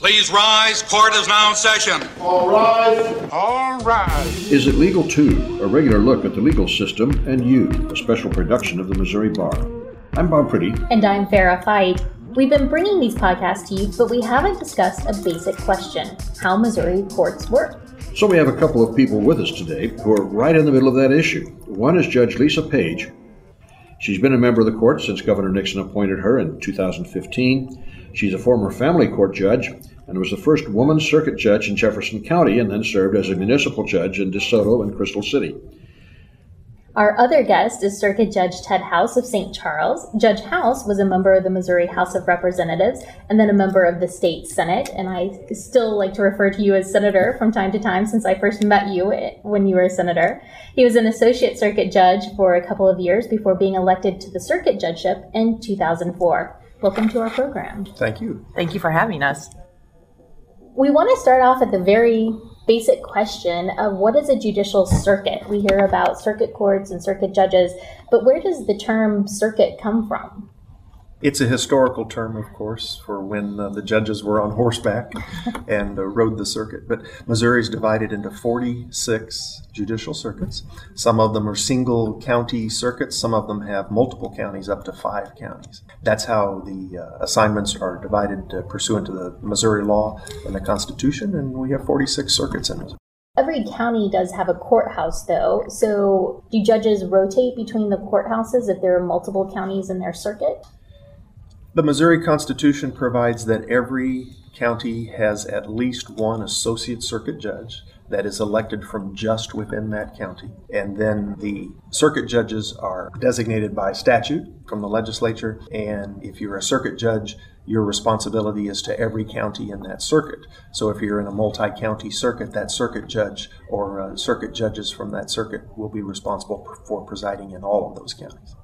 Please rise. Court is now in session. All rise. All rise. Is it legal too? A regular look at the legal system and you, a special production of the Missouri Bar. I'm Bob Priddy. And I'm Farrah Fite. We've been bringing these podcasts to you, but we haven't discussed a basic question how Missouri courts work. So we have a couple of people with us today who are right in the middle of that issue. One is Judge Lisa Page. She's been a member of the court since Governor Nixon appointed her in 2015. She's a former family court judge and was the first woman circuit judge in Jefferson County and then served as a municipal judge in DeSoto and Crystal City. Our other guest is Circuit Judge Ted House of St. Charles. Judge House was a member of the Missouri House of Representatives and then a member of the state Senate. And I still like to refer to you as Senator from time to time since I first met you when you were a Senator. He was an Associate Circuit Judge for a couple of years before being elected to the Circuit Judgeship in 2004. Welcome to our program. Thank you. Thank you for having us. We want to start off at the very basic question of what is a judicial circuit? We hear about circuit courts and circuit judges, but where does the term circuit come from? It's a historical term, of course, for when uh, the judges were on horseback and uh, rode the circuit. But Missouri is divided into 46 judicial circuits. Some of them are single county circuits, some of them have multiple counties, up to five counties. That's how the uh, assignments are divided uh, pursuant to the Missouri law and the Constitution, and we have 46 circuits in Missouri. Every county does have a courthouse, though. So, do judges rotate between the courthouses if there are multiple counties in their circuit? The Missouri Constitution provides that every county has at least one associate circuit judge that is elected from just within that county. And then the circuit judges are designated by statute from the legislature. And if you're a circuit judge, your responsibility is to every county in that circuit. So if you're in a multi county circuit, that circuit judge or uh, circuit judges from that circuit will be responsible for presiding in all of those counties.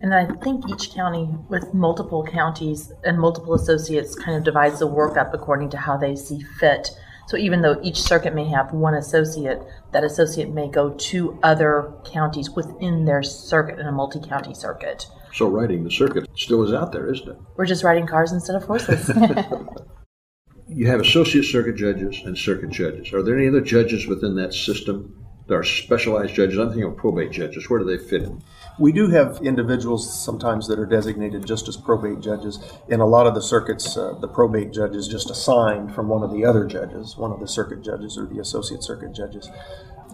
And I think each county with multiple counties and multiple associates kind of divides the work up according to how they see fit. So even though each circuit may have one associate, that associate may go to other counties within their circuit in a multi county circuit. So riding the circuit still is out there, isn't it? We're just riding cars instead of horses. you have associate circuit judges and circuit judges. Are there any other judges within that system? that are specialized judges. I'm thinking of probate judges. Where do they fit in? We do have individuals sometimes that are designated just as probate judges. In a lot of the circuits, uh, the probate judge is just assigned from one of the other judges, one of the circuit judges or the associate circuit judges.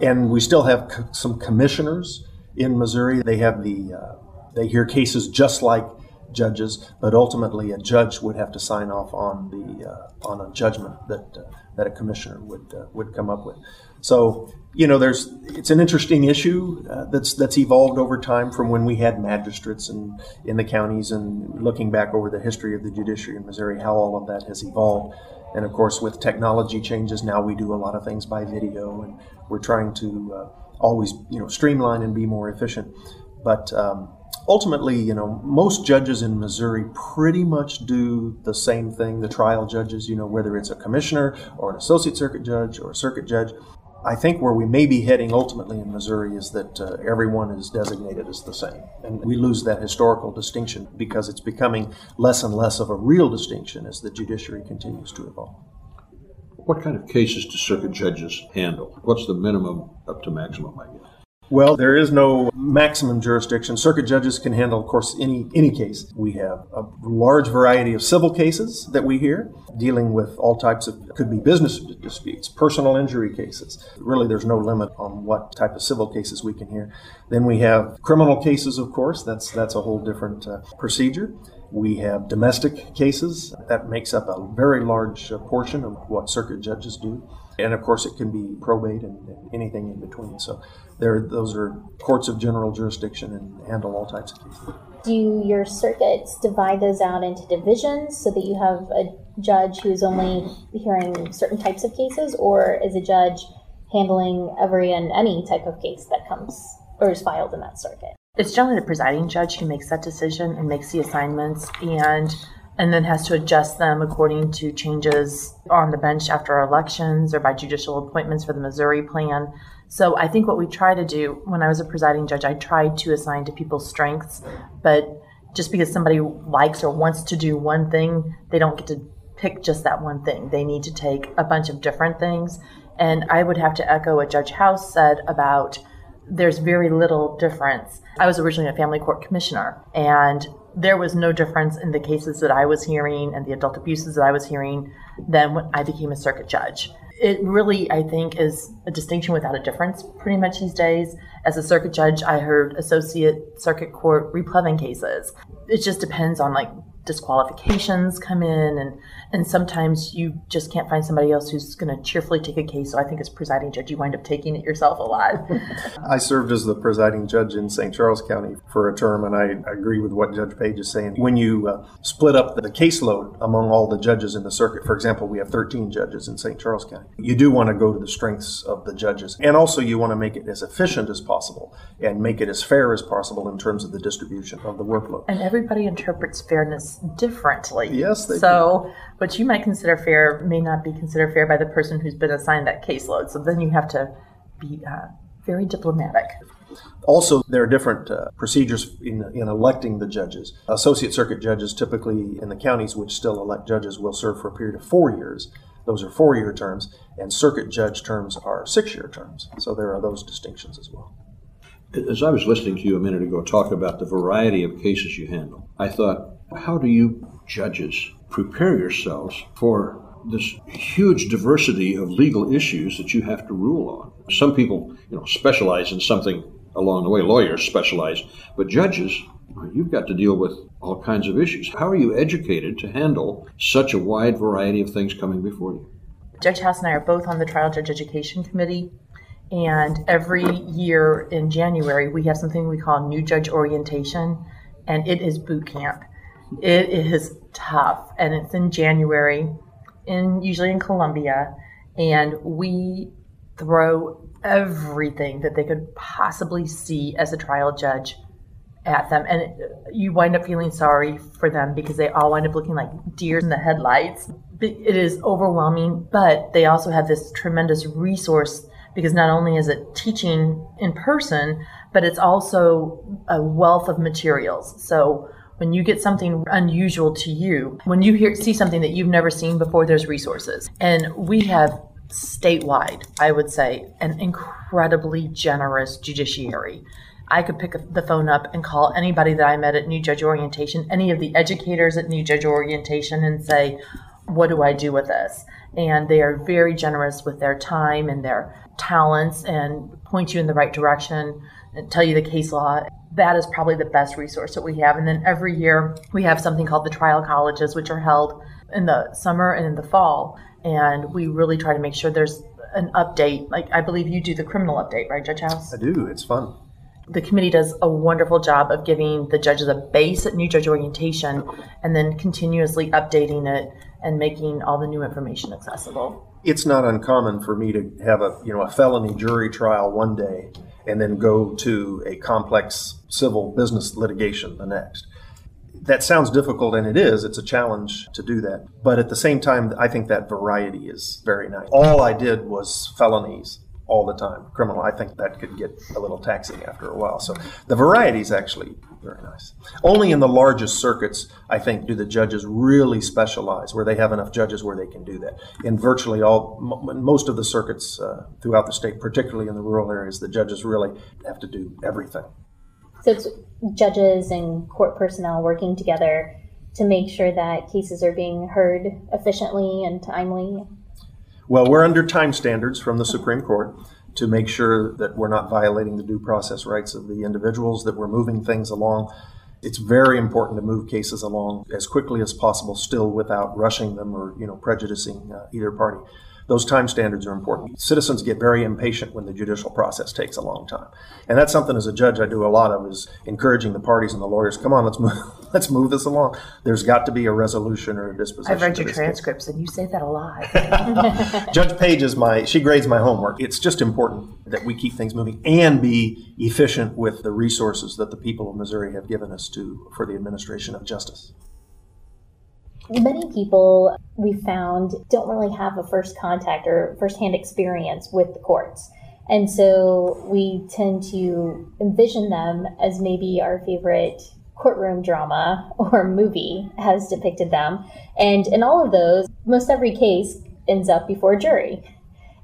And we still have some commissioners in Missouri. They have the uh, they hear cases just like judges, but ultimately a judge would have to sign off on the uh, on a judgment that uh, that a commissioner would uh, would come up with. So you know, there's it's an interesting issue uh, that's that's evolved over time from when we had magistrates and in the counties, and looking back over the history of the judiciary in Missouri, how all of that has evolved. And of course, with technology changes, now we do a lot of things by video, and we're trying to uh, always you know streamline and be more efficient. But um, ultimately, you know, most judges in Missouri pretty much do the same thing. The trial judges, you know, whether it's a commissioner or an associate circuit judge or a circuit judge, I think where we may be heading ultimately in Missouri is that uh, everyone is designated as the same. And we lose that historical distinction because it's becoming less and less of a real distinction as the judiciary continues to evolve. What kind of cases do circuit judges handle? What's the minimum up to maximum, I guess? Well, there is no maximum jurisdiction. Circuit judges can handle, of course, any any case. We have a large variety of civil cases that we hear, dealing with all types of could be business disputes, personal injury cases. Really, there's no limit on what type of civil cases we can hear. Then we have criminal cases, of course. That's that's a whole different uh, procedure. We have domestic cases. That makes up a very large uh, portion of what circuit judges do. And of course, it can be probate and, and anything in between. So there, those are courts of general jurisdiction and handle all types of cases. Do your circuits divide those out into divisions so that you have a judge who's only hearing certain types of cases, or is a judge handling every and any type of case that comes or is filed in that circuit? It's generally the presiding judge who makes that decision and makes the assignments and and then has to adjust them according to changes on the bench after elections or by judicial appointments for the Missouri plan. So I think what we try to do when I was a presiding judge, I tried to assign to people's strengths, but just because somebody likes or wants to do one thing, they don't get to pick just that one thing. They need to take a bunch of different things. And I would have to echo what Judge House said about there's very little difference. I was originally a family court commissioner, and there was no difference in the cases that I was hearing and the adult abuses that I was hearing than when I became a circuit judge. It really, I think, is a distinction without a difference pretty much these days. As a circuit judge, I heard associate circuit court replevin cases. It just depends on like disqualifications come in and and sometimes you just can't find somebody else who's going to cheerfully take a case. So i think as presiding judge you wind up taking it yourself a lot. I served as the presiding judge in st charles county for a term and i, agree with what judge page is saying. When you uh, split up the caseload among all the judges in the circuit for example we have 13 judges in st charles county you do want to go to the strengths of the judges. And also you want to make it as efficient as possible and make it as fair as possible in terms of the distribution of the workload. And everybody interprets fairness differently. Yes, they so do. What you might consider fair may not be considered fair by the person who's been assigned that caseload. So then you have to be uh, very diplomatic. Also, there are different uh, procedures in, in electing the judges. Associate circuit judges, typically in the counties which still elect judges, will serve for a period of four years. Those are four year terms, and circuit judge terms are six year terms. So there are those distinctions as well. As I was listening to you a minute ago talk about the variety of cases you handle, I thought, how do you judges prepare yourselves for this huge diversity of legal issues that you have to rule on? Some people, you know, specialize in something along the way. Lawyers specialize, but judges, you've got to deal with all kinds of issues. How are you educated to handle such a wide variety of things coming before you? Judge House and I are both on the Trial Judge Education Committee. And every year in January, we have something we call New Judge Orientation, and it is boot camp. It is tough, and it's in January, in usually in Columbia, and we throw everything that they could possibly see as a trial judge at them, and you wind up feeling sorry for them because they all wind up looking like deer in the headlights. It is overwhelming, but they also have this tremendous resource because not only is it teaching in person, but it's also a wealth of materials. So when you get something unusual to you, when you hear see something that you've never seen before, there's resources. And we have statewide, I would say, an incredibly generous judiciary. I could pick the phone up and call anybody that I met at New Judge Orientation, any of the educators at New Judge Orientation, and say, What do I do with this? And they are very generous with their time and their talents and point you in the right direction and tell you the case law that is probably the best resource that we have. And then every year we have something called the trial colleges, which are held in the summer and in the fall. And we really try to make sure there's an update. Like I believe you do the criminal update, right, Judge House? I do. It's fun. The committee does a wonderful job of giving the judges a base at new judge orientation and then continuously updating it and making all the new information accessible. It's not uncommon for me to have a you know a felony jury trial one day and then go to a complex civil business litigation the next. That sounds difficult, and it is. It's a challenge to do that. But at the same time, I think that variety is very nice. All I did was felonies all the time, criminal. I think that could get a little taxing after a while. So the variety is actually very nice. Only in the largest circuits, I think, do the judges really specialize, where they have enough judges where they can do that. In virtually all, most of the circuits uh, throughout the state, particularly in the rural areas, the judges really have to do everything. So it's judges and court personnel working together to make sure that cases are being heard efficiently and timely. Well, we're under time standards from the Supreme Court to make sure that we're not violating the due process rights of the individuals, that we're moving things along. It's very important to move cases along as quickly as possible, still without rushing them or you know prejudicing uh, either party those time standards are important. Citizens get very impatient when the judicial process takes a long time. And that's something as a judge I do a lot of is encouraging the parties and the lawyers, come on, let's move let's move this along. There's got to be a resolution or a disposition. I've read your transcripts case. and you say that a lot. judge Page is my she grades my homework. It's just important that we keep things moving and be efficient with the resources that the people of Missouri have given us to for the administration of justice. Many people we found don't really have a first contact or firsthand experience with the courts. And so we tend to envision them as maybe our favorite courtroom drama or movie has depicted them. And in all of those, most every case ends up before a jury.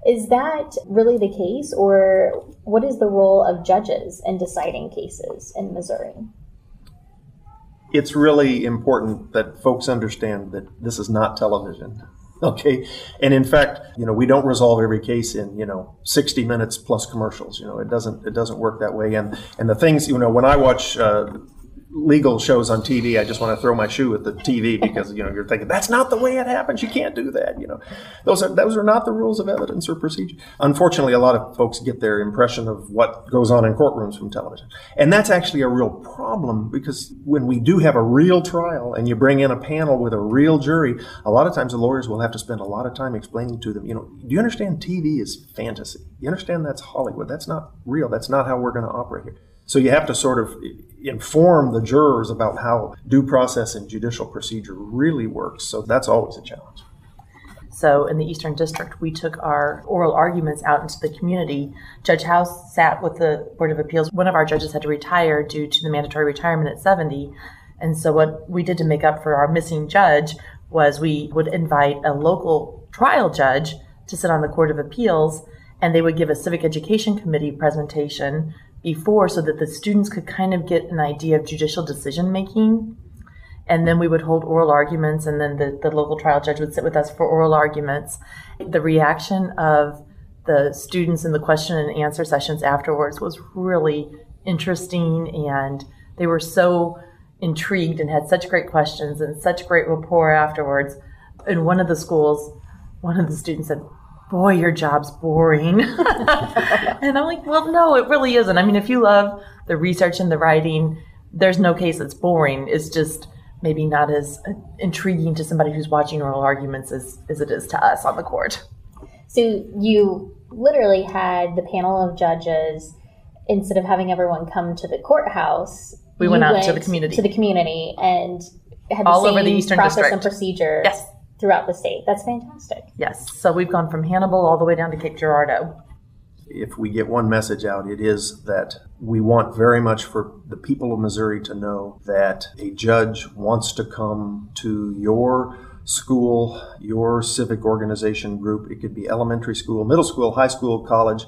Is that really the case, or what is the role of judges in deciding cases in Missouri? It's really important that folks understand that this is not television. Okay. And in fact, you know, we don't resolve every case in, you know, 60 minutes plus commercials. You know, it doesn't, it doesn't work that way. And, and the things, you know, when I watch, uh, legal shows on TV, I just want to throw my shoe at the TV because you know you're thinking that's not the way it happens. You can't do that. You know, those are those are not the rules of evidence or procedure. Unfortunately, a lot of folks get their impression of what goes on in courtrooms from television, and that's actually a real problem because when we do have a real trial and you bring in a panel with a real jury, a lot of times the lawyers will have to spend a lot of time explaining to them. You know, do you understand TV is fantasy? You understand that's Hollywood? That's not real. That's not how we're going to operate here. So you have to sort of inform the jurors about how due process and judicial procedure really works. So that's always a challenge. So in the Eastern District, we took our oral arguments out into the community. Judge House sat with the Board of Appeals. One of our judges had to retire due to the mandatory retirement at 70. And so what we did to make up for our missing judge was we would invite a local trial judge to sit on the Court of Appeals and they would give a civic education committee presentation before so that the students could kind of get an idea of judicial decision making. And then we would hold oral arguments, and then the, the local trial judge would sit with us for oral arguments. The reaction of the students in the question and answer sessions afterwards was really interesting, and they were so intrigued and had such great questions and such great rapport afterwards. In one of the schools, one of the students said, boy, your job's boring. and I'm like, well, no, it really isn't. I mean, if you love the research and the writing, there's no case that's boring. It's just maybe not as uh, intriguing to somebody who's watching oral arguments as, as it is to us on the court. So you literally had the panel of judges instead of having everyone come to the courthouse. We went out to the community. To the community and had all the over same the Eastern process District. and procedure. Yes. Throughout the state. That's fantastic. Yes. So we've gone from Hannibal all the way down to Cape Girardeau. If we get one message out, it is that we want very much for the people of Missouri to know that a judge wants to come to your school, your civic organization group. It could be elementary school, middle school, high school, college,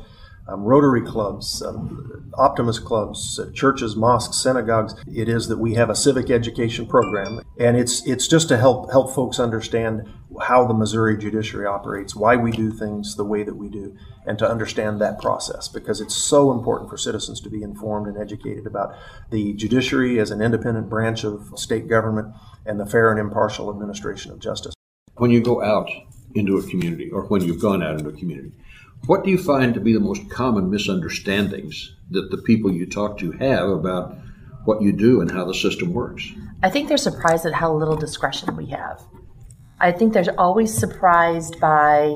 um, Rotary clubs, um, Optimist clubs, uh, churches, mosques, synagogues. It is that we have a civic education program, and it's it's just to help help folks understand how the Missouri judiciary operates, why we do things the way that we do, and to understand that process because it's so important for citizens to be informed and educated about the judiciary as an independent branch of state government and the fair and impartial administration of justice. When you go out into a community, or when you've gone out into a community, what do you find to be the most common misunderstandings that the people you talk to have about what you do and how the system works? I think they're surprised at how little discretion we have. I think they're always surprised by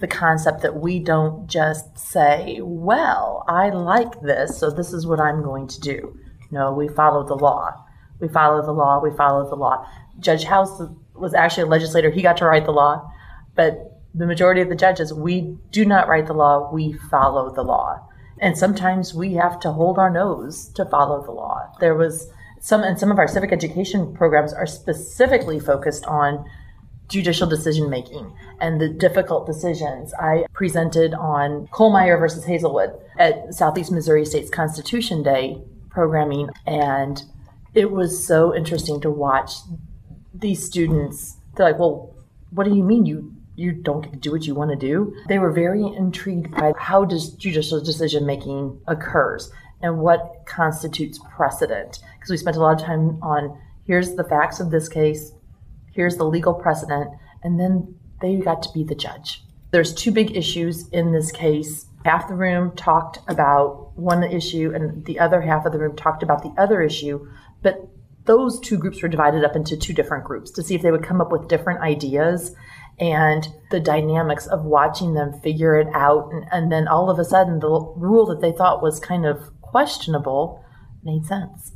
the concept that we don't just say, well, I like this, so this is what I'm going to do. No, we follow the law. We follow the law. We follow the law. Judge House was actually a legislator. He got to write the law, but the majority of the judges, we do not write the law, we follow the law. And sometimes we have to hold our nose to follow the law. There was some, and some of our civic education programs are specifically focused on judicial decision making and the difficult decisions. I presented on Kuhlmeier versus Hazelwood at Southeast Missouri State's Constitution Day programming, and it was so interesting to watch these students. They're like, "Well, what do you mean you you don't get to do what you want to do?" They were very intrigued by how does judicial decision making occurs and what constitutes precedent. Because we spent a lot of time on here's the facts of this case, here's the legal precedent, and then they got to be the judge. There's two big issues in this case. Half the room talked about one issue, and the other half of the room talked about the other issue, but those two groups were divided up into two different groups to see if they would come up with different ideas and the dynamics of watching them figure it out. And, and then all of a sudden, the rule that they thought was kind of questionable made sense.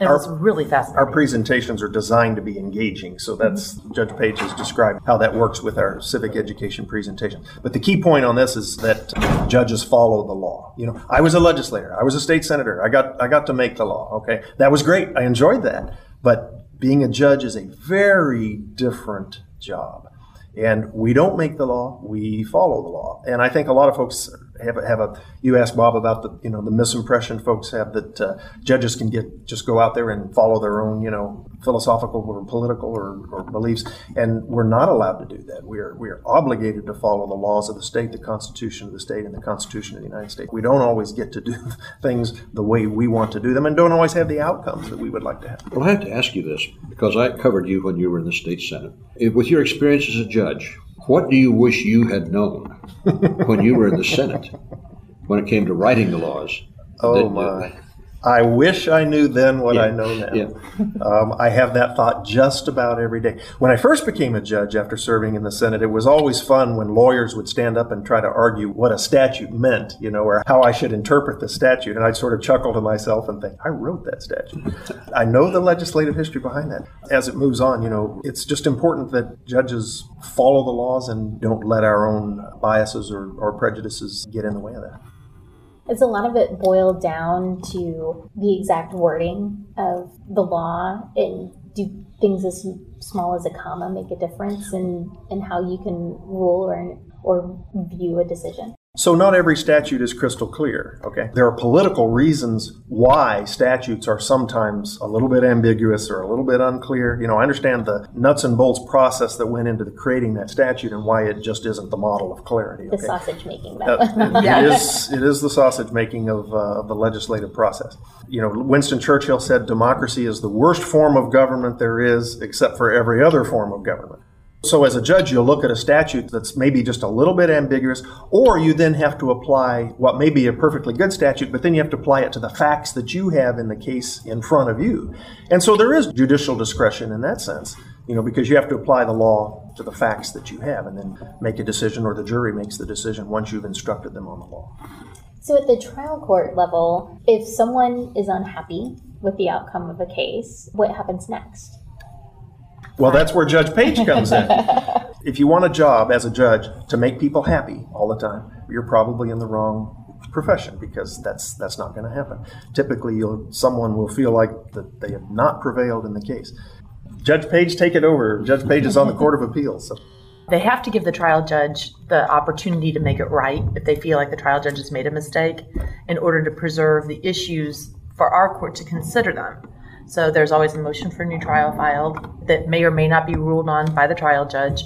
It was really fascinating. Our presentations are designed to be engaging, so that's mm-hmm. Judge Page has described how that works with our civic education presentation. But the key point on this is that judges follow the law. You know, I was a legislator, I was a state senator, I got I got to make the law. Okay, that was great, I enjoyed that. But being a judge is a very different job, and we don't make the law, we follow the law. And I think a lot of folks have a, have a. You asked Bob about the you know the misimpression folks have that uh, judges can get just go out there and follow their own you know philosophical or political or, or beliefs, and we're not allowed to do that. We are we are obligated to follow the laws of the state, the Constitution of the state, and the Constitution of the United States. We don't always get to do things the way we want to do them, and don't always have the outcomes that we would like to have. Well, I have to ask you this because I covered you when you were in the state senate. With your experience as a judge, what do you wish you had known when you were in the senate when it came to writing the laws? Oh That- my. I wish I knew then what I know now. Yeah. Um, I have that thought just about every day. When I first became a judge after serving in the Senate, it was always fun when lawyers would stand up and try to argue what a statute meant, you know, or how I should interpret the statute. And I'd sort of chuckle to myself and think, I wrote that statute. I know the legislative history behind that. As it moves on, you know, it's just important that judges follow the laws and don't let our own biases or, or prejudices get in the way of that. Is a lot of it boiled down to the exact wording of the law? And do things as small as a comma make a difference in, in how you can rule or, or view a decision? So, not every statute is crystal clear, okay? There are political reasons why statutes are sometimes a little bit ambiguous or a little bit unclear. You know, I understand the nuts and bolts process that went into the creating that statute and why it just isn't the model of clarity, The sausage making, Uh, though. it is it is the sausage making of, uh, of the legislative process. You know, Winston Churchill said democracy is the worst form of government there is, except for every other form of government. So, as a judge, you'll look at a statute that's maybe just a little bit ambiguous, or you then have to apply what may be a perfectly good statute, but then you have to apply it to the facts that you have in the case in front of you. And so there is judicial discretion in that sense, you know, because you have to apply the law to the facts that you have and then make a decision, or the jury makes the decision once you've instructed them on the law. So, at the trial court level, if someone is unhappy with the outcome of a case, what happens next? Well, that's where Judge Page comes in. if you want a job as a judge to make people happy all the time, you're probably in the wrong profession because that's that's not going to happen. Typically, you'll someone will feel like that they have not prevailed in the case. Judge Page, take it over. Judge Page is on the Court of Appeals. So. They have to give the trial judge the opportunity to make it right if they feel like the trial judge has made a mistake in order to preserve the issues for our court to consider them. So there's always a motion for a new trial filed that may or may not be ruled on by the trial judge.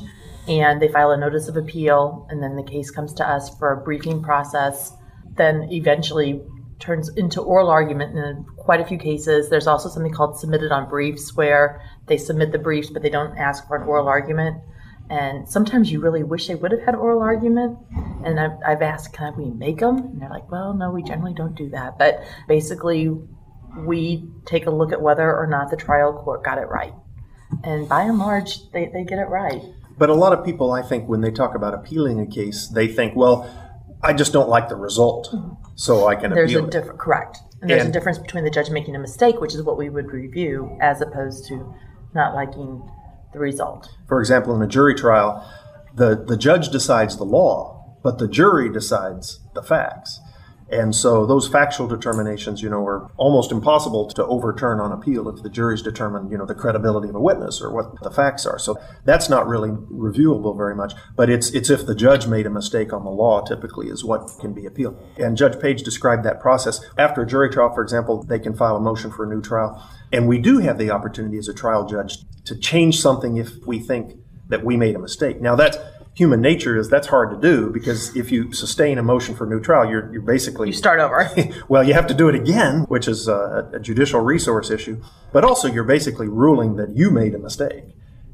And they file a notice of appeal, and then the case comes to us for a briefing process. Then eventually turns into oral argument in quite a few cases. There's also something called submitted on briefs where they submit the briefs, but they don't ask for an oral argument. And sometimes you really wish they would have had oral argument. And I've, I've asked, can we make them? And they're like, well, no, we generally don't do that. But basically, we take a look at whether or not the trial court got it right. And by and large, they, they get it right. But a lot of people, I think, when they talk about appealing a case, they think, well, I just don't like the result, mm-hmm. so I can There's appeal a it. different, correct. And there's And- a difference between the judge making a mistake, which is what we would review, as opposed to not liking the result. For example, in a jury trial, the, the judge decides the law, but the jury decides the facts. And so those factual determinations, you know, are almost impossible to overturn on appeal if the jury's determined, you know, the credibility of a witness or what the facts are. So that's not really reviewable very much. But it's it's if the judge made a mistake on the law, typically is what can be appealed. And Judge Page described that process. After a jury trial, for example, they can file a motion for a new trial. And we do have the opportunity as a trial judge to change something if we think that we made a mistake. Now that's human nature is that's hard to do because if you sustain a motion for new trial, you're you're basically You start over. well, you have to do it again, which is a, a judicial resource issue. But also, you're basically ruling that you made a mistake,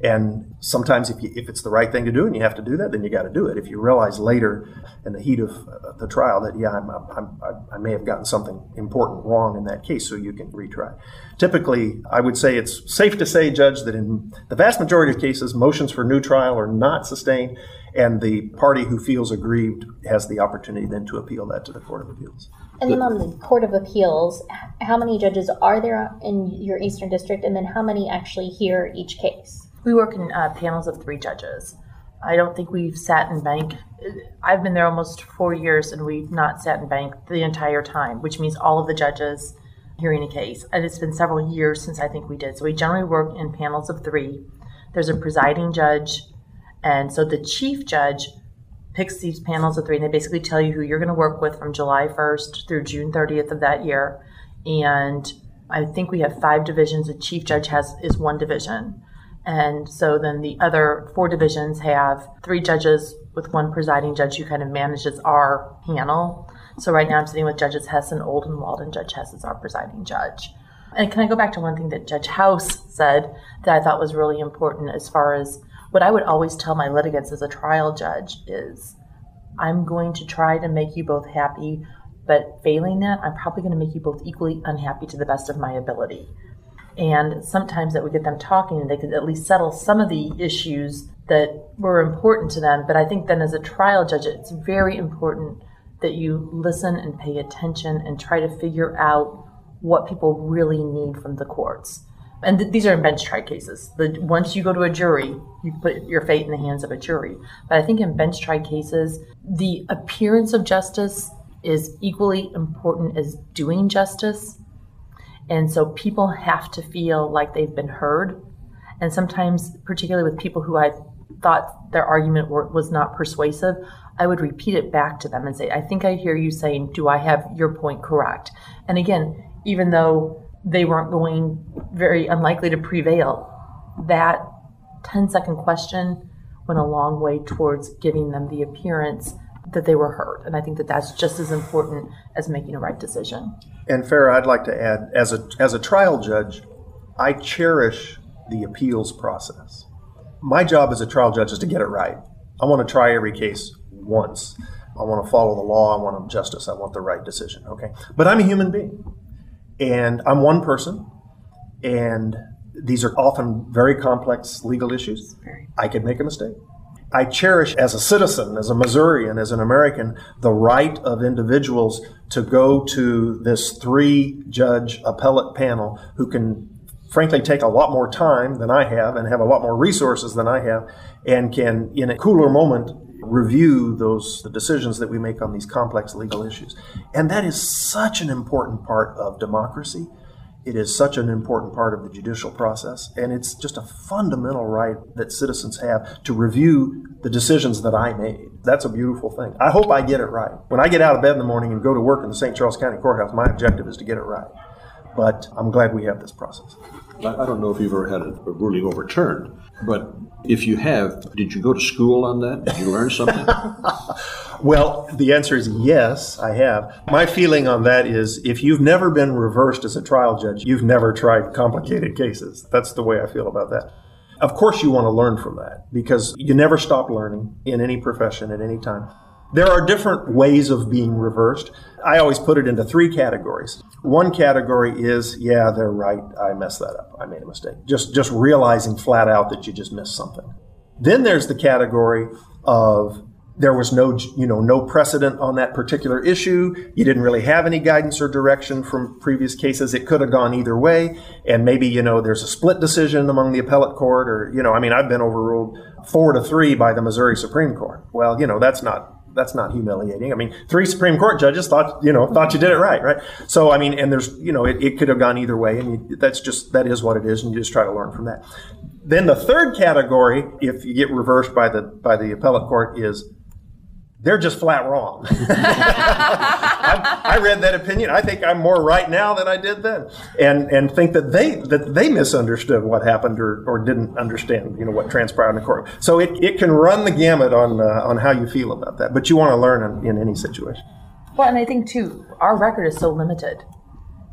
And sometimes, if, you, if it's the right thing to do and you have to do that, then you got to do it. If you realize later in the heat of uh, the trial that, yeah, I'm, I'm, i may have gotten something important wrong in that case, so you can retry. Typically, I would say it's safe to say, Judge, that in the vast majority of cases, motions for new trial are not sustained, and the party who feels aggrieved has the opportunity then to appeal that to the Court of Appeals. And then on the Court of Appeals, how many judges are there in your Eastern District, and then how many actually hear each case? We work in uh, panels of three judges. I don't think we've sat en banc. I've been there almost four years and we've not sat en banc the entire time, which means all of the judges hearing a case. And it's been several years since I think we did. So we generally work in panels of three. There's a presiding judge. And so the chief judge picks these panels of three and they basically tell you who you're going to work with from July 1st through June 30th of that year. And I think we have five divisions. The chief judge has is one division. And so then the other four divisions have three judges with one presiding judge who kind of manages our panel. So right now I'm sitting with Judges Hess and Odenwald, and Judge Hess is our presiding judge. And can I go back to one thing that Judge House said that I thought was really important as far as what I would always tell my litigants as a trial judge is I'm going to try to make you both happy, but failing that, I'm probably going to make you both equally unhappy to the best of my ability. And sometimes that would get them talking and they could at least settle some of the issues that were important to them. But I think then as a trial judge, it's very important that you listen and pay attention and try to figure out what people really need from the courts. And th- these are in bench trial cases. The, once you go to a jury, you put your fate in the hands of a jury. But I think in bench trial cases, the appearance of justice is equally important as doing justice. And so people have to feel like they've been heard. And sometimes, particularly with people who I thought their argument was not persuasive, I would repeat it back to them and say, I think I hear you saying, Do I have your point correct? And again, even though they weren't going very unlikely to prevail, that 10 second question went a long way towards giving them the appearance that they were heard. And I think that that's just as important as making a right decision. And Farrah, I'd like to add, as a as a trial judge, I cherish the appeals process. My job as a trial judge is to get it right. I want to try every case once. I want to follow the law. I want justice. I want the right decision. Okay, but I'm a human being, and I'm one person, and these are often very complex legal issues. I could make a mistake. I cherish as a citizen, as a Missourian, as an American, the right of individuals to go to this three judge appellate panel who can frankly take a lot more time than I have and have a lot more resources than I have and can, in a cooler moment, review those the decisions that we make on these complex legal issues. And that is such an important part of democracy it is such an important part of the judicial process, and it's just a fundamental right that citizens have to review the decisions that I made. That's a beautiful thing. I hope I get it right. When I get out of bed in the morning and go to work in the St. Charles County Courthouse, my objective is to get it right. But I'm glad we have this process. I don't know if you've ever had a ruling overturned, but if you have, did you go to school on that? Did you learn something? well, the answer is yes, I have. My feeling on that is if you've never been reversed as a trial judge, you've never tried complicated cases. That's the way I feel about that. Of course, you want to learn from that because you never stop learning in any profession at any time. There are different ways of being reversed. I always put it into three categories. One category is, yeah, they're right. I messed that up. I made a mistake. Just just realizing flat out that you just missed something. Then there's the category of there was no you know no precedent on that particular issue you didn't really have any guidance or direction from previous cases it could have gone either way and maybe you know there's a split decision among the appellate court or you know i mean i've been overruled 4 to 3 by the missouri supreme court well you know that's not that's not humiliating. I mean, three Supreme Court judges thought, you know, thought you did it right, right? So, I mean, and there's, you know, it, it could have gone either way, and you, that's just that is what it is, and you just try to learn from that. Then the third category, if you get reversed by the by the appellate court, is they're just flat wrong. I, read that opinion. I think I'm more right now than I did then, and and think that they that they misunderstood what happened or, or didn't understand you know what transpired in the court. So it, it can run the gamut on uh, on how you feel about that, but you want to learn in, in any situation. Well, and I think too, our record is so limited,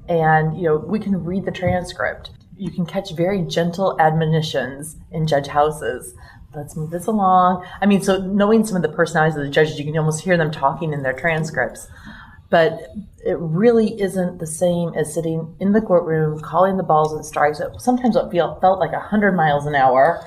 and you know we can read the transcript you can catch very gentle admonitions in judge houses. Let's move this along. I mean, so knowing some of the personalities of the judges, you can almost hear them talking in their transcripts. But it really isn't the same as sitting in the courtroom, calling the balls and strikes. Sometimes it felt, felt like 100 miles an hour.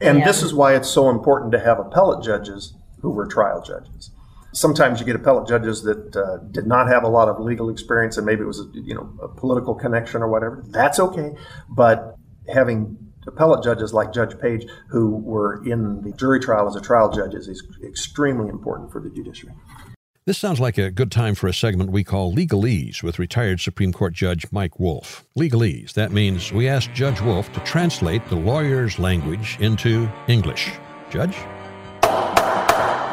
And, and this is why it's so important to have appellate judges who were trial judges sometimes you get appellate judges that uh, did not have a lot of legal experience and maybe it was a, you know a political connection or whatever that's okay but having appellate judges like judge page who were in the jury trial as a trial judge is extremely important for the judiciary this sounds like a good time for a segment we call Legalese with retired Supreme Court Judge Mike Wolff. Legalese, that means we ask Judge Wolff to translate the lawyer's language into English. Judge?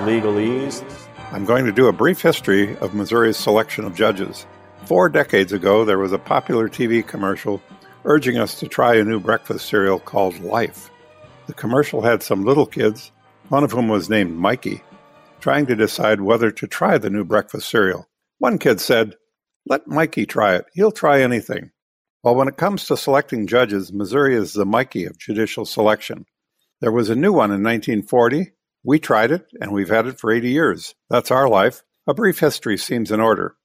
Legalese I'm going to do a brief history of Missouri's selection of judges. Four decades ago, there was a popular TV commercial urging us to try a new breakfast cereal called Life. The commercial had some little kids, one of whom was named Mikey, trying to decide whether to try the new breakfast cereal. One kid said, Let Mikey try it. He'll try anything. Well, when it comes to selecting judges, Missouri is the Mikey of judicial selection. There was a new one in 1940, we tried it, and we've had it for 80 years. That's our life. A brief history seems in order.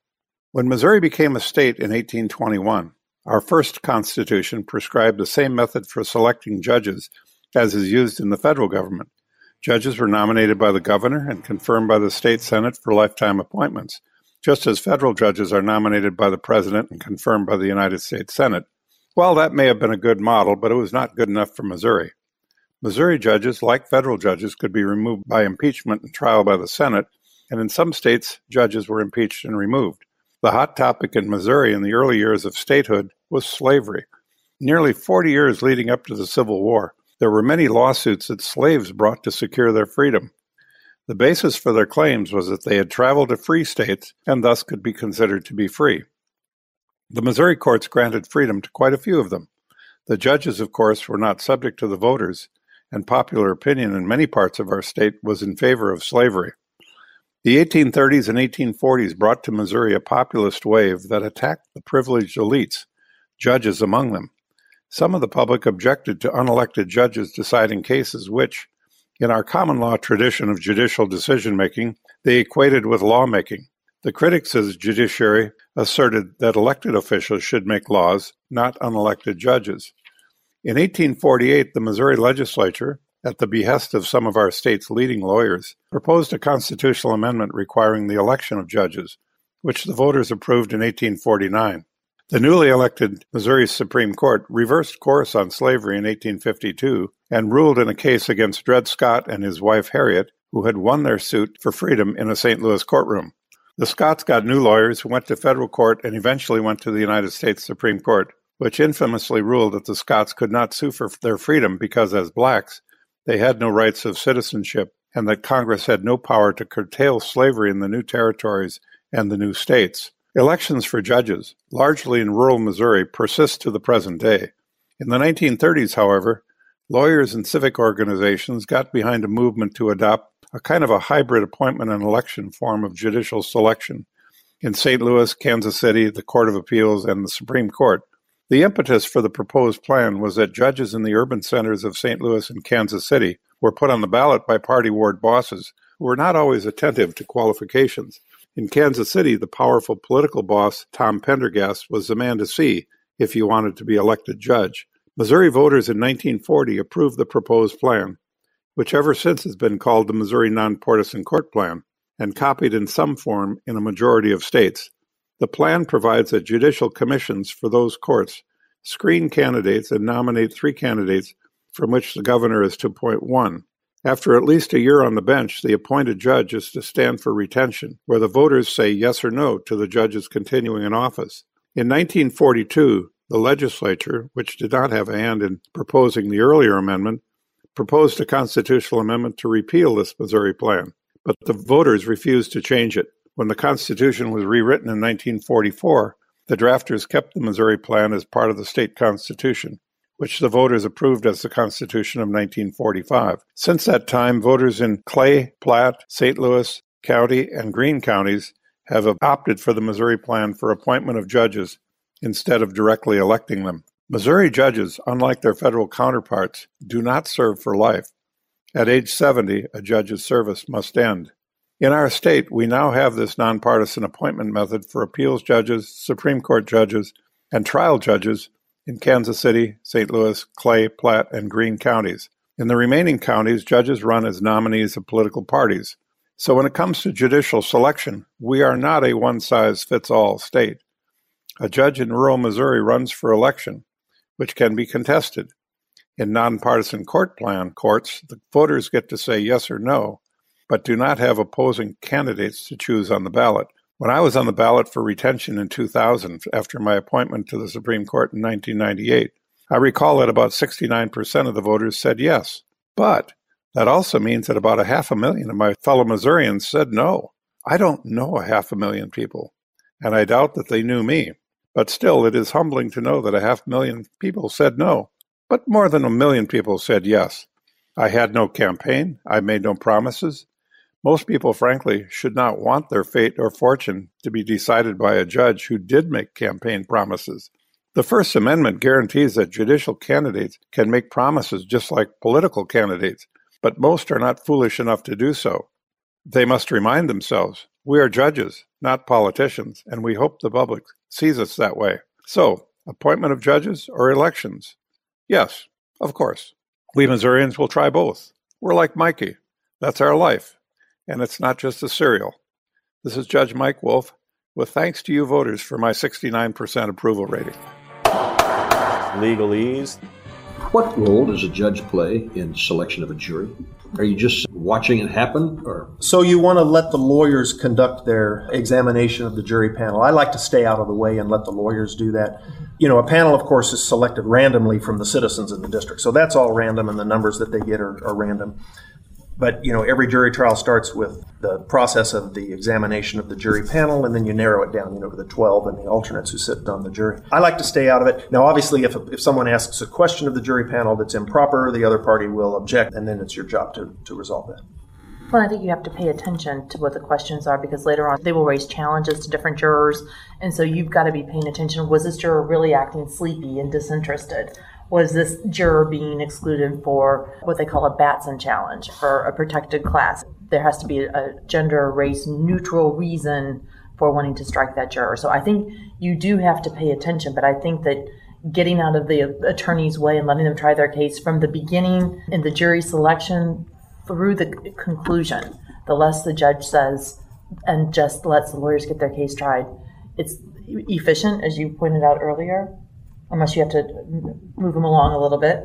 When Missouri became a state in 1821, our first constitution prescribed the same method for selecting judges as is used in the federal government. Judges were nominated by the governor and confirmed by the state senate for lifetime appointments, just as federal judges are nominated by the president and confirmed by the United States Senate. Well, that may have been a good model, but it was not good enough for Missouri. Missouri judges, like federal judges, could be removed by impeachment and trial by the Senate, and in some states, judges were impeached and removed. The hot topic in Missouri in the early years of statehood was slavery. Nearly 40 years leading up to the Civil War, there were many lawsuits that slaves brought to secure their freedom. The basis for their claims was that they had traveled to free states and thus could be considered to be free. The Missouri courts granted freedom to quite a few of them. The judges, of course, were not subject to the voters, and popular opinion in many parts of our state was in favor of slavery. The 1830s and 1840s brought to Missouri a populist wave that attacked the privileged elites, judges among them. Some of the public objected to unelected judges deciding cases which, in our common law tradition of judicial decision making, they equated with lawmaking. The critics of the judiciary asserted that elected officials should make laws, not unelected judges. In 1848, the Missouri legislature, at the behest of some of our state's leading lawyers, proposed a constitutional amendment requiring the election of judges, which the voters approved in 1849. The newly elected Missouri Supreme Court reversed course on slavery in 1852 and ruled in a case against Dred Scott and his wife Harriet, who had won their suit for freedom in a St. Louis courtroom. The Scotts got new lawyers who went to federal court and eventually went to the United States Supreme Court which infamously ruled that the Scotts could not sue for their freedom because, as blacks, they had no rights of citizenship and that Congress had no power to curtail slavery in the new territories and the new states. Elections for judges, largely in rural Missouri, persist to the present day. In the 1930s, however, lawyers and civic organizations got behind a movement to adopt a kind of a hybrid appointment and election form of judicial selection in St. Louis, Kansas City, the Court of Appeals, and the Supreme Court. The impetus for the proposed plan was that judges in the urban centers of St. Louis and Kansas City were put on the ballot by party ward bosses who were not always attentive to qualifications. In Kansas City, the powerful political boss, Tom Pendergast, was the man to see if he wanted to be elected judge. Missouri voters in 1940 approved the proposed plan, which ever since has been called the Missouri Nonpartisan Court Plan, and copied in some form in a majority of states. The plan provides that judicial commissions for those courts screen candidates and nominate three candidates from which the governor is to appoint one. After at least a year on the bench, the appointed judge is to stand for retention, where the voters say yes or no to the judge's continuing in office. In 1942, the legislature, which did not have a hand in proposing the earlier amendment, proposed a constitutional amendment to repeal this Missouri plan, but the voters refused to change it. When the Constitution was rewritten in 1944, the drafters kept the Missouri Plan as part of the state constitution, which the voters approved as the Constitution of 1945. Since that time, voters in Clay, Platte, St. Louis County, and Greene counties have opted for the Missouri Plan for appointment of judges instead of directly electing them. Missouri judges, unlike their federal counterparts, do not serve for life. At age 70, a judge's service must end. In our state, we now have this nonpartisan appointment method for appeals judges, Supreme Court judges, and trial judges in Kansas City, St. Louis, Clay, Platte, and Greene counties. In the remaining counties, judges run as nominees of political parties. So when it comes to judicial selection, we are not a one size fits all state. A judge in rural Missouri runs for election, which can be contested. In nonpartisan court plan courts, the voters get to say yes or no, but do not have opposing candidates to choose on the ballot. When I was on the ballot for retention in 2000 after my appointment to the Supreme Court in 1998, I recall that about 69% of the voters said yes. But that also means that about a half a million of my fellow Missourians said no. I don't know a half a million people, and I doubt that they knew me. But still, it is humbling to know that a half million people said no. But more than a million people said yes. I had no campaign. I made no promises. Most people, frankly, should not want their fate or fortune to be decided by a judge who did make campaign promises. The First Amendment guarantees that judicial candidates can make promises just like political candidates, but most are not foolish enough to do so. They must remind themselves we are judges, not politicians, and we hope the public sees us that way. So, appointment of judges or elections? Yes, of course. We Missourians will try both. We're like Mikey. That's our life and it's not just a cereal. This is Judge Mike Wolff with thanks to you voters for my 69% approval rating. Legalese. What role does a judge play in selection of a jury? Are you just watching it happen or So you want to let the lawyers conduct their examination of the jury panel. I like to stay out of the way and let the lawyers do that. You know, a panel, of course, is selected randomly from the citizens in the district. So that's all random, and the numbers that they get are, are random. But you know, every jury trial starts with the process of the examination of the jury panel, and then you narrow it down, you know, to the 12 and the alternates who sit on the jury. I like to stay out of it. Now, obviously, if, if someone asks a question of the jury panel that's improper, the other party will object, and then it's your job to, to resolve that. Well, I think you have to pay attention to what the questions are because later on they will raise challenges to different jurors. And so you've got to be paying attention. Was this juror really acting sleepy and disinterested? Was this juror being excluded for what they call a Batson challenge for a protected class. There has to be a gender race neutral reason for wanting to strike that juror. So I think you do have to pay attention, but I think that getting out of the attorney's way and letting them try their case from the beginning in the jury selection through the conclusion, the less the judge says and just lets the lawyers get their case tried, it's efficient, as you pointed out earlier, unless you have to move them along a little bit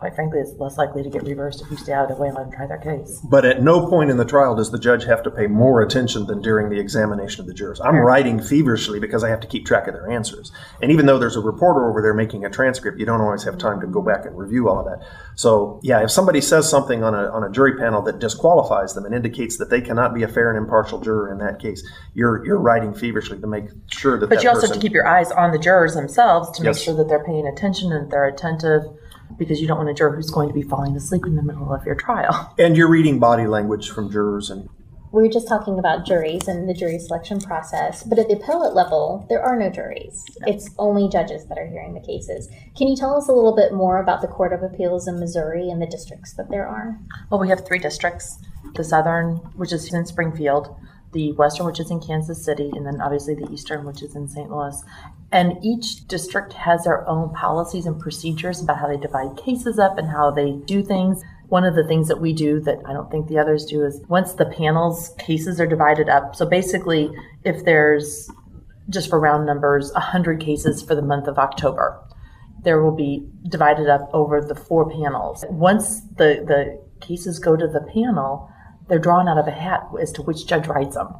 quite frankly, it's less likely to get reversed if you stay out of the way and let them try their case. But at no point in the trial does the judge have to pay more attention than during the examination of the jurors. I'm writing feverishly because I have to keep track of their answers. And even though there's a reporter over there making a transcript, you don't always have time to go back and review all of that. So, yeah, if somebody says something on a, on a jury panel that disqualifies them and indicates that they cannot be a fair and impartial juror in that case, you're, you're writing feverishly to make sure that But that you also person, have to keep your eyes on the jurors themselves to make Yes. sure that they're paying attention and they're attentive because you don't want a juror who's going to be falling asleep in the middle of your trial. and you're reading body language from jurors and We were just talking about juries and the jury selection process, but at the appellate level, there are no juries. It's only judges that are hearing the cases. Can you tell us a little bit more about the Court of Appeals in Missouri and the districts that there are? Well, we have three districts the southern, which is in Springfield, the western, which is in Kansas City, and then obviously the eastern, which is in St. Louis. And each district has their own policies and procedures about how they divide cases up and how they do things. One of the things that we do that I don't think the others do is once the panel's cases are divided up. So basically, if there's just for round numbers, 100 cases for the month of October, there will be divided up over the four panels. Once the, the cases go to the panel, they're drawn out of a hat as to which judge writes them.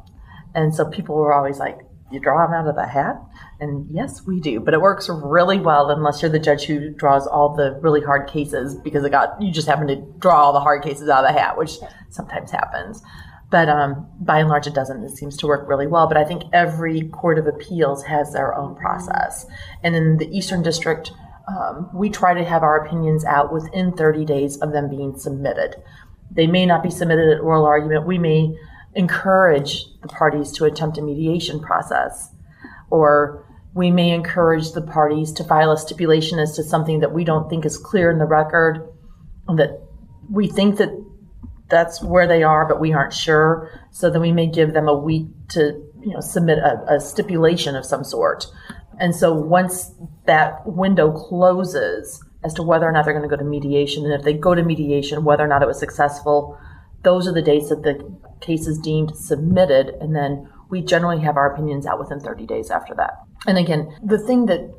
And so people were always like, you draw them out of the hat? And yes, we do. But it works really well unless you're the judge who draws all the really hard cases because it got you just happen to draw all the hard cases out of the hat, which sometimes happens. But um, by and large, it doesn't. It seems to work really well. But I think every court of appeals has their own process. And in the Eastern District, um, we try to have our opinions out within 30 days of them being submitted. They may not be submitted at oral argument. We may encourage the parties to attempt a mediation process or we may encourage the parties to file a stipulation as to something that we don't think is clear in the record, that we think that that's where they are, but we aren't sure. So then we may give them a week to, you know, submit a, a stipulation of some sort. And so once that window closes as to whether or not they're going to go to mediation, and if they go to mediation, whether or not it was successful, those are the dates that the case is deemed submitted, and then we generally have our opinions out within 30 days after that. And again, the thing that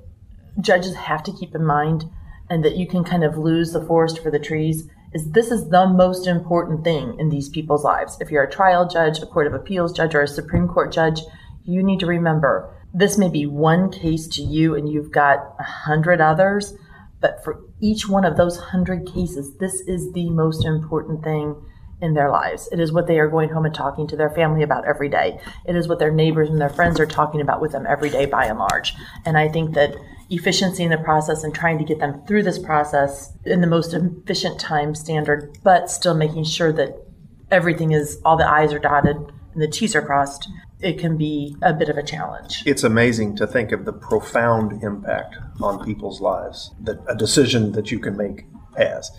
judges have to keep in mind and that you can kind of lose the forest for the trees is this is the most important thing in these people's lives. If you're a trial judge, a court of appeals judge, or a Supreme Court judge, you need to remember this may be one case to you and you've got a hundred others, but for each one of those hundred cases, this is the most important thing in their lives. It is what they are going home and talking to their family about every day. It is what their neighbors and their friends are talking about with them every day by and large. And I think that efficiency in the process and trying to get them through this process in the most efficient time standard, but still making sure that everything is all the I's are dotted and the T's are crossed, it can be a bit of a challenge. It's amazing to think of the profound impact on people's lives that a decision that you can make has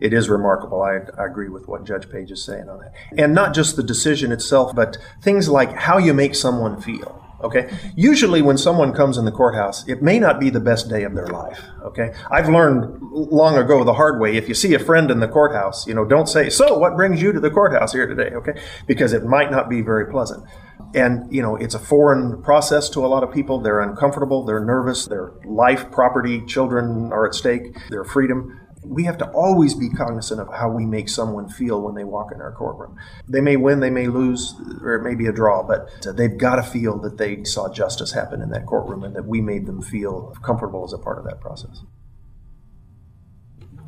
it is remarkable. I, I, agree with what Judge Page is saying on that. And not just the decision itself, but things like how you make someone feel. Okay. Usually, when someone comes in the courthouse, it may not be the best day of their life. Okay. I've learned long ago the hard way. If you see a friend in the courthouse, you know, don't say, "So, what brings you to the courthouse here today?" Okay, because it might not be very pleasant. And you know, it's a foreign process to a lot of people. They're uncomfortable. They're nervous. Their life, property, children are at stake. Their freedom we have to always be cognizant of how we make someone feel when they walk in our courtroom. They may win, they may lose, or it may be a draw, but they've got to feel that they saw justice happen in that courtroom and that we made them feel comfortable as a part of that process.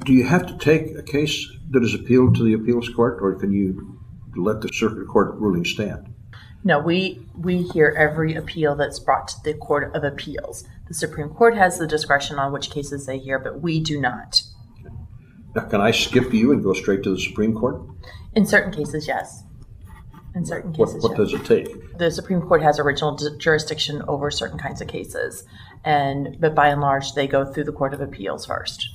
Do you have to take a case that is appealed to the appeals court, or can you let the circuit court ruling stand? No, we we hear every appeal that's brought to the Court of Appeals. The Supreme Court has the discretion on which cases they hear, but we do not. Now, can I skip you and go straight to the Supreme Court? In certain cases, yes. In certain cases, what, what yes. does it take? The Supreme Court has original d- jurisdiction over certain kinds of cases, and but by and large, they go through the Court of Appeals first.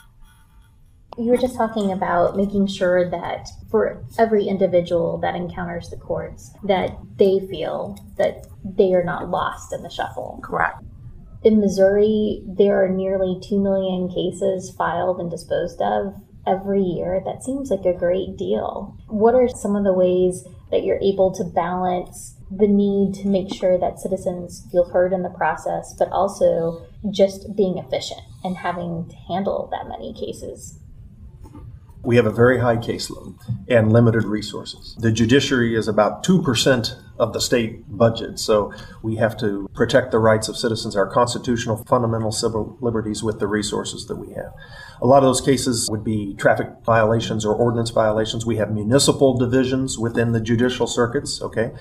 You were just talking about making sure that for every individual that encounters the courts, that they feel that they are not lost in the shuffle. Correct. In Missouri, there are nearly 2 million cases filed and disposed of every year. That seems like a great deal. What are some of the ways that you're able to balance the need to make sure that citizens feel heard in the process, but also just being efficient and having to handle that many cases? We have a very high caseload and limited resources. The judiciary is about 2% of the state budget, so we have to protect the rights of citizens, our constitutional fundamental civil liberties, with the resources that we have. A lot of those cases would be traffic violations or ordinance violations. We have municipal divisions within the judicial circuits, okay?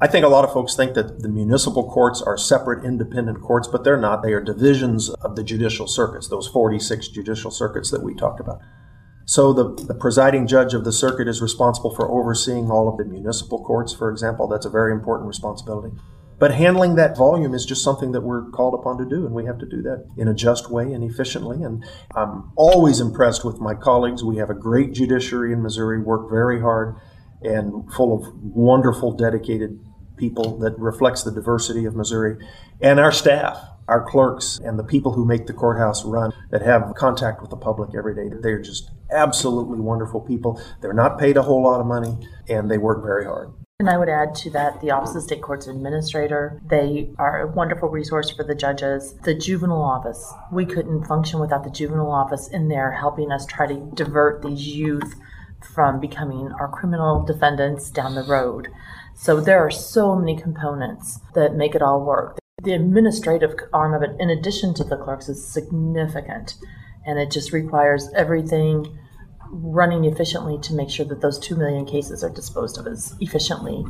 I think a lot of folks think that the municipal courts are separate independent courts, but they're not. They are divisions of the judicial circuits, those 46 judicial circuits that we talked about. So the, the presiding judge of the circuit is responsible for overseeing all of the municipal courts, for example. That's a very important responsibility. But handling that volume is just something that we're called upon to do, and we have to do that in a just way and efficiently. And I'm always impressed with my colleagues. We have a great judiciary in Missouri, work very hard, and full of wonderful, dedicated people that reflects the diversity of Missouri. And our staff, our clerks and the people who make the courthouse run that have contact with the public every day. They're just absolutely wonderful people. They're not paid a whole lot of money and they work very hard. And I would add to that the Office of State Courts Administrator. They are a wonderful resource for the judges. The juvenile office, we couldn't function without the juvenile office in there helping us try to divert these youth from becoming our criminal defendants down the road. So there are so many components that make it all work the administrative arm of it, in addition to the clerks, is significant. And it just requires everything running efficiently to make sure that those 2 million cases are disposed of as efficiently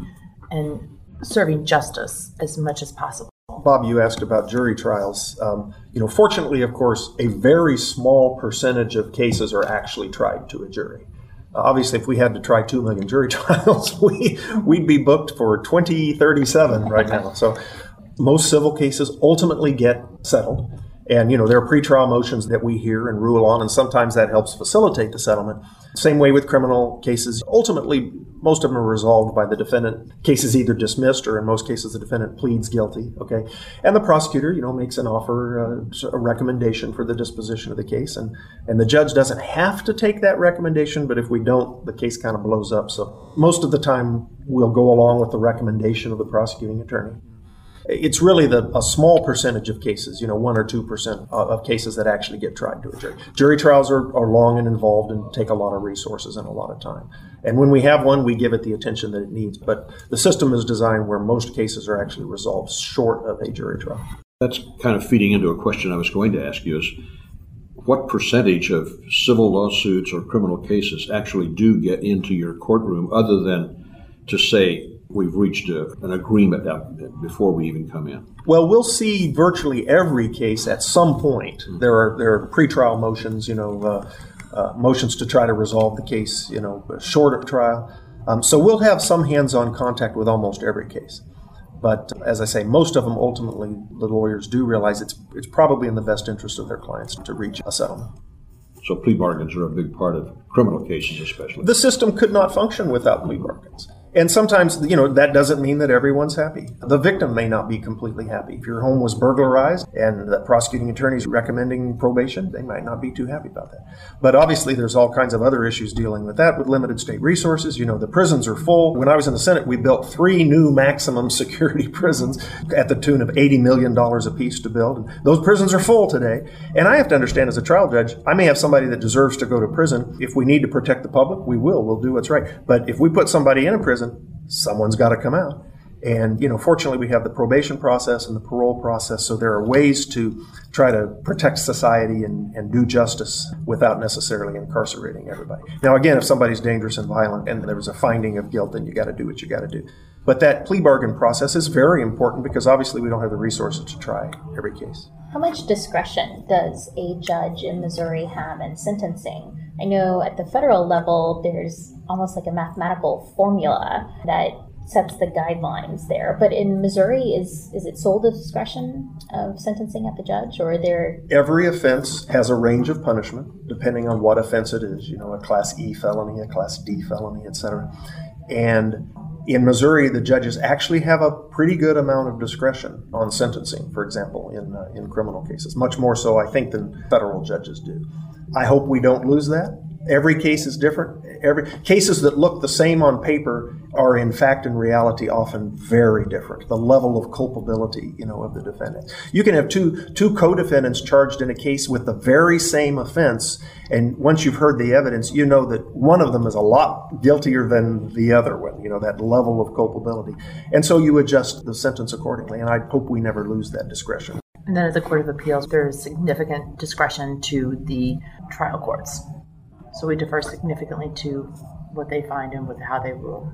and serving justice as much as possible. Bob, you asked about jury trials. Um, you know, fortunately, of course, a very small percentage of cases are actually tried to a jury. Uh, obviously, if we had to try 2 million jury trials, we, we'd be booked for 2037 right now. So Most civil cases ultimately get settled. And, you know, there are pretrial motions that we hear and rule on, and sometimes that helps facilitate the settlement. Same way with criminal cases. Ultimately, most of them are resolved by the defendant. Cases either dismissed or in most cases the defendant pleads guilty. Okay. And the prosecutor, you know, makes an offer, uh, a recommendation for the disposition of the case. And, and the judge doesn't have to take that recommendation, but if we don't, the case kind of blows up. So most of the time we'll go along with the recommendation of the prosecuting attorney it's really the a small percentage of cases, you know, one or two percent uh, of cases that actually get tried to a jury. Jury trials are, are long and involved and take a lot of resources and a lot of time. And when we have one, we give it the attention that it needs. But the system is designed where most cases are actually resolved short of a jury trial. That's kind of feeding into a question I was going to ask you is what percentage of civil lawsuits or criminal cases actually do get into your courtroom other than to say we've reached a, an agreement before we even come in? Well, we'll see virtually every case at some point. Mm-hmm. There are there are pretrial motions, you know, uh, uh, motions to try to resolve the case, you know, short of trial. Um, so we'll have some hands-on contact with almost every case. But as I say, most of them ultimately, the lawyers do realize it's it's probably in the best interest of their clients to reach a settlement. So plea bargains are a big part of criminal cases, especially. The system could not function without plea bargains. And sometimes, you know, that doesn't mean that everyone's happy. The victim may not be completely happy. If your home was burglarized and the prosecuting attorney is recommending probation, they might not be too happy about that. But obviously, there's all kinds of other issues dealing with that with limited state resources. You know, the prisons are full. When I was in the Senate, we built three new maximum security prisons at the tune of $80 million a piece to build. And those prisons are full today. And I have to understand as a trial judge, I may have somebody that deserves to go to prison. If we need to protect the public, we will. We'll do what's right. But if we put somebody in a prison, prison, someone's got to come out. And, you know, fortunately, we have the probation process and the parole process, so there are ways to try to protect society and, and do justice without necessarily incarcerating everybody. Now, again, if somebody's dangerous and violent and there was a finding of guilt, then you got to do what you got to do. But that plea bargain process is very important because obviously we don't have the resources to try every case. How much discretion does a judge in Missouri have in sentencing? I know at the federal level, there's almost like a mathematical formula that sets the guidelines there. But in Missouri, is is it sole discretion of sentencing at the judge, or there? Every offense has a range of punishment depending on what offense it is. You know, a Class E felony, a Class D felony, etc. And in Missouri, the judges actually have a pretty good amount of discretion on sentencing, for example, in, uh, in criminal cases, much more so, I think, than federal judges do. I hope we don't lose that. Every case is different. Every cases that look the same on paper are in fact and reality often very different. The level of culpability, you know, of the defendant. You can have two two co-defendants charged in a case with the very same offense, and once you've heard the evidence, you know that one of them is a lot guiltier than the other one. You know that level of culpability, and so you adjust the sentence accordingly. And I hope we never lose that discretion. And then at the Court of Appeals, there is significant discretion to the trial courts. So we defer significantly to what they find and with how they rule.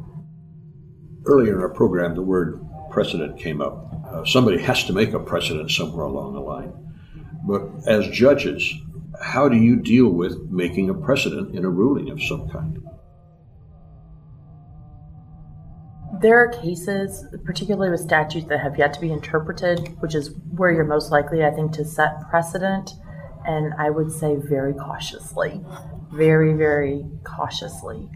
Earlier in our program, the word precedent came up. Uh, somebody has to make a precedent somewhere along the line. But as judges, how do you deal with making a precedent in a ruling of some kind? There are cases, particularly with statutes that have yet to be interpreted, which is where you're most likely, I think, to set precedent. And I would say very cautiously very, very cautiously.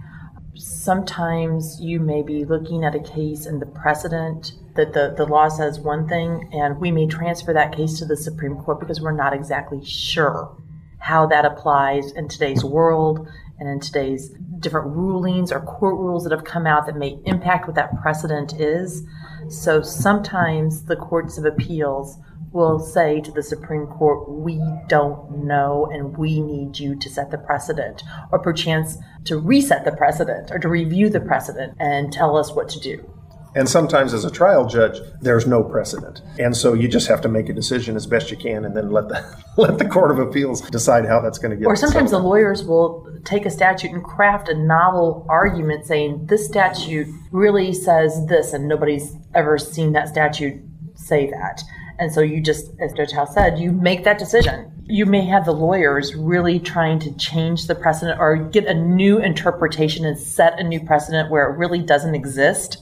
Sometimes you may be looking at a case and the precedent that the, the law says one thing, and we may transfer that case to the Supreme Court because we're not exactly sure how that applies in today's world and in today's different rulings or court rules that have come out that may impact what that precedent is. So sometimes the courts of appeals will say to the Supreme Court, we don't know and we need you to set the precedent, or perchance to reset the precedent or to review the precedent and tell us what to do. And sometimes, as a trial judge, there's no precedent, and so you just have to make a decision as best you can, and then let the let the court of appeals decide how that's going to get. Or sometimes the lawyers will take a statute and craft a novel argument, saying this statute really says this, and nobody's ever seen that statute say that. And so you just, as Judge said, you make that decision. You may have the lawyers really trying to change the precedent or get a new interpretation and set a new precedent where it really doesn't exist.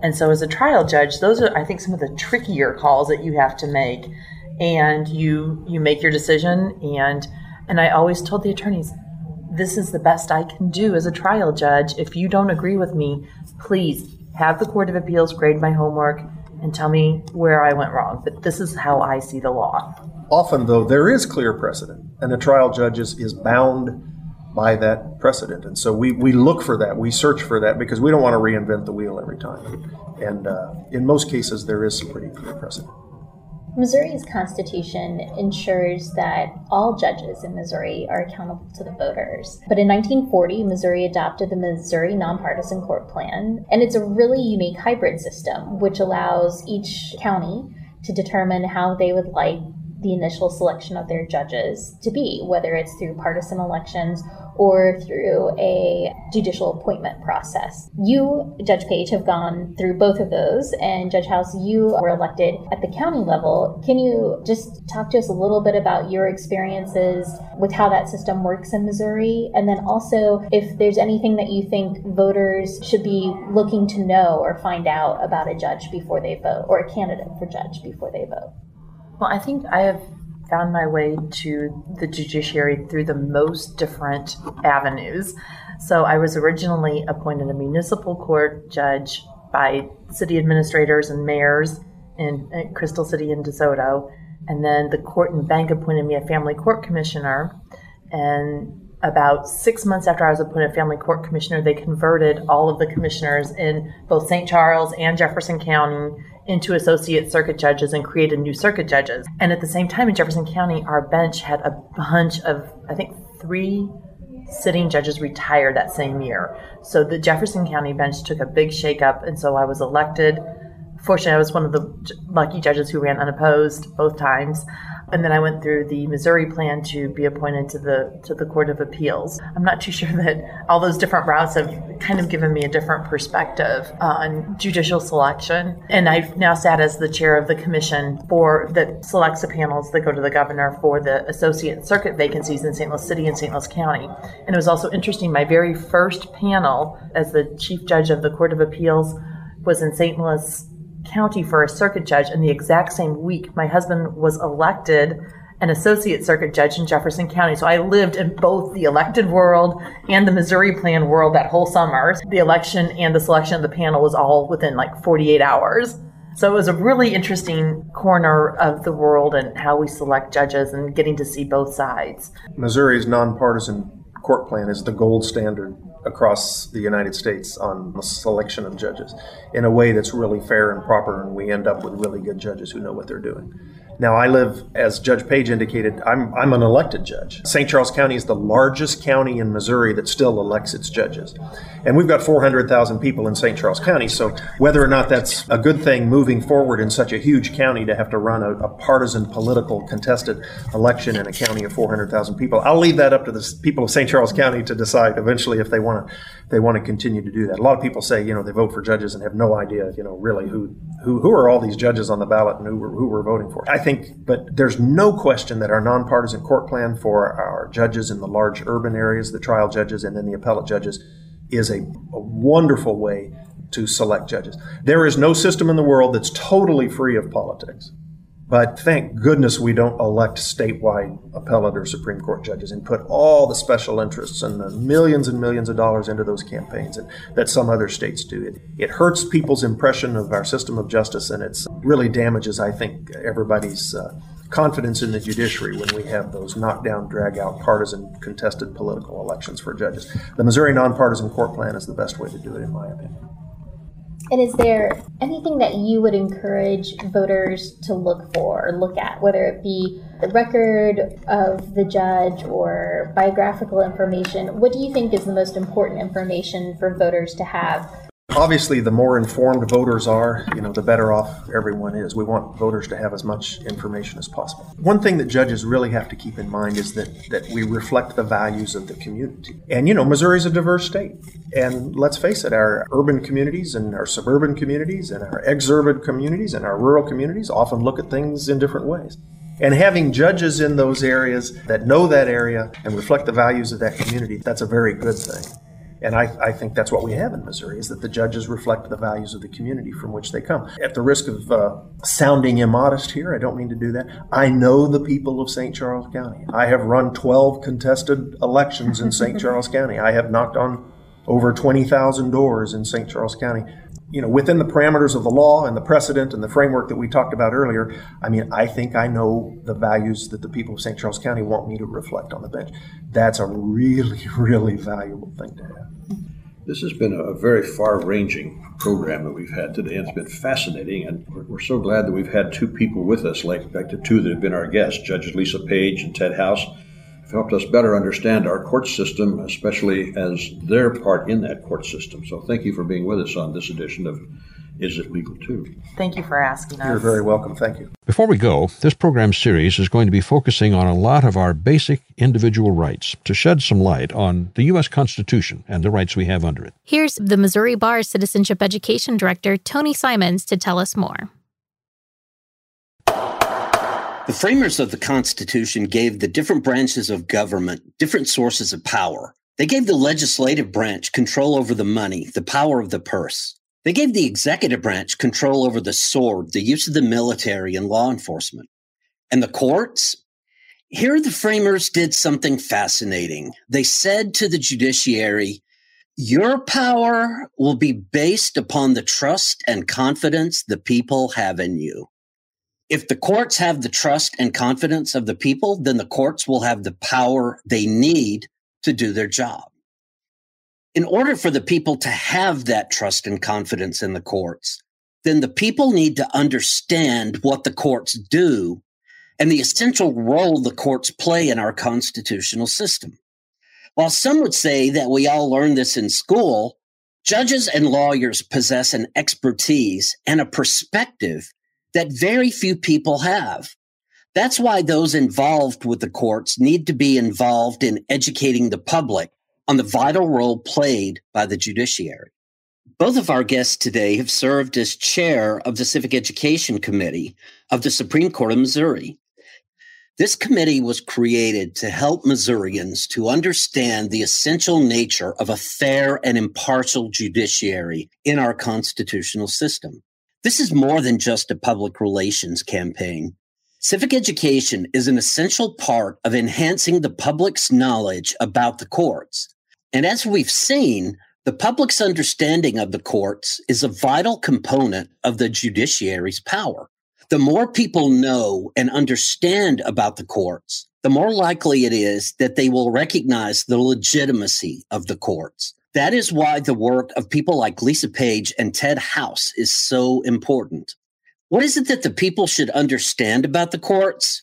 And so, as a trial judge, those are, I think, some of the trickier calls that you have to make. And you you make your decision, and and I always told the attorneys, this is the best I can do as a trial judge. If you don't agree with me, please have the Court of Appeals grade my homework and tell me where I went wrong. But this is how I see the law. Often, though, there is clear precedent, and a trial judge is, is bound by that precedent. And so we, we look for that, we search for that because we don't want to reinvent the wheel every time. And uh, in most cases, there is some pretty clear precedent. Missouri's constitution ensures that all judges in Missouri are accountable to the voters. But in 1940, Missouri adopted the Missouri Nonpartisan Court Plan, and it's a really unique hybrid system which allows each county to determine how they would like the initial selection of their judges to be, whether it's through partisan elections or through a judicial appointment process. You, Judge Page, have gone through both of those, and Judge House, you were elected at the county level. Can you just talk to us a little bit about your experiences with how that system works in Missouri? And then also, if there's anything that you think voters should be looking to know or find out about a judge before they vote, or a candidate for judge before they vote? Well, I think I have found my way to the judiciary through the most different avenues. So I was originally appointed a municipal court judge by city administrators and mayors in, Crystal City and DeSoto. And then the court en banc appointed me a family court commissioner. And about six months after I was appointed family court commissioner, they converted all of the commissioners in both St. Charles and Jefferson County into associate circuit judges and created new circuit judges. And at the same time in Jefferson County, our bench had a bunch of, I think, three sitting judges retired that same year. So the Jefferson County bench took a big shakeup, and so I was elected. Fortunately, I was one of the lucky judges who ran unopposed both times and then I went through the Missouri plan to be appointed to the to the Court of Appeals. I'm not too sure that all those different routes have kind of given me a different perspective on judicial selection. And I've now sat as the chair of the commission for that selects the panels that go to the governor for the associate circuit vacancies in St. Louis City and St. Louis County. And it was also interesting. My very first panel as the chief judge of the Court of Appeals was in St. Louis county for a circuit judge, and the exact same week, my husband was elected an associate circuit judge in Jefferson County. So I lived in both the elected world and the Missouri plan world that whole summer. The election and the selection of the panel was all within like 48 hours. So it was a really interesting corner of the world and how we select judges and getting to see both sides. Missouri's nonpartisan court plan is the gold standard across the United States on the selection of judges in a way that's really fair and proper, and we end up with really good judges who know what they're doing. Now, I live, as Judge Page indicated, I'm, I'm an elected judge. St. Charles County is the largest county in Missouri that still elects its judges. And we've got 400,000 people in St. Charles County, so whether or not that's a good thing moving forward in such a huge county to have to run a, a partisan, political, contested election in a county of 400,000 people, I'll leave that up to the people of St. Charles County to decide eventually if they want to they want to continue to do that. A lot of people say, you know, they vote for judges and have no idea, you know, really who who, who are all these judges on the ballot and who we're, who we're voting for. I think, but there's no question that our nonpartisan court plan for our judges in the large urban areas, the trial judges, and then the appellate judges, is a, a wonderful way to select judges. There is no system in the world that's totally free of politics. But thank goodness we don't elect statewide appellate or Supreme Court judges and put all the special interests and the millions and millions of dollars into those campaigns that some other states do. It, it hurts people's impression of our system of justice and it really damages, I think, everybody's uh, confidence in the judiciary when we have those knockdown, drag out, partisan, contested political elections for judges. The Missouri Nonpartisan Court Plan is the best way to do it, in my opinion. And is there anything that you would encourage voters to look for or look at, whether it be the record of the judge or biographical information? What do you think is the most important information for voters to have Obviously, the more informed voters are, you know, the better off everyone is. We want voters to have as much information as possible. One thing that judges really have to keep in mind is that that we reflect the values of the community. And you know, Missouri is a diverse state, and let's face it, our urban communities and our suburban communities and our exurban communities and our rural communities often look at things in different ways. And having judges in those areas that know that area and reflect the values of that community, that's a very good thing. And I, I think that's what we have in Missouri is that the judges reflect the values of the community from which they come. At the risk of uh, sounding immodest here, I don't mean to do that. I know the people of St. Charles County. I have run 12 contested elections in St. Charles County. I have knocked on over 20,000 doors in St. Charles County you know, within the parameters of the law and the precedent and the framework that we talked about earlier, I mean, I think I know the values that the people of St. Charles County want me to reflect on the bench. That's a really, really valuable thing to have. This has been a very far ranging program that we've had today. and It's been fascinating, and we're, we're, so glad that we've had two people with us, like, like the two that have been our guests, Judges Lisa Page and Ted House helped us better understand our court system, especially as their part in that court system. So thank you for being with us on this edition of Is It Legal Too? Thank you for asking us. You're very welcome. Thank you. Before we go, this program series is going to be focusing on a lot of our basic individual rights to shed some light on the U.S. Constitution and the rights we have under it. Here's the Missouri Bar Citizenship Education Director, Tony Simons, to tell us more. The framers of the Constitution gave the different branches of government different sources of power. They gave the legislative branch control over the money, the power of the purse. They gave the executive branch control over the sword, the use of the military and law enforcement. And the courts? Here, the framers did something fascinating. They said to the judiciary, Your power will be based upon the trust and confidence the people have in you. If the courts have the trust and confidence of the people, then the courts will have the power they need to do their job. In order for the people to have that trust and confidence in the courts, then the people need to understand what the courts do and the essential role the courts play in our constitutional system. While some would say that we all learn this in school, judges and lawyers possess an expertise and a perspective that very few people have. That's why those involved with the courts need to be involved in educating the public on the vital role played by the judiciary. Both of our guests today have served as chair of the Civic Education Committee of the Supreme Court of Missouri. This committee was created to help Missourians to understand the essential nature of a fair and impartial judiciary in our constitutional system. This is more than just a public relations campaign. Civic education is an essential part of enhancing the public's knowledge about the courts. And as we've seen, the public's understanding of the courts is a vital component of the judiciary's power. The more people know and understand about the courts, the more likely it is that they will recognize the legitimacy of the courts. That is why the work of people like Lisa Page and Ted House is so important. What is it that the people should understand about the courts?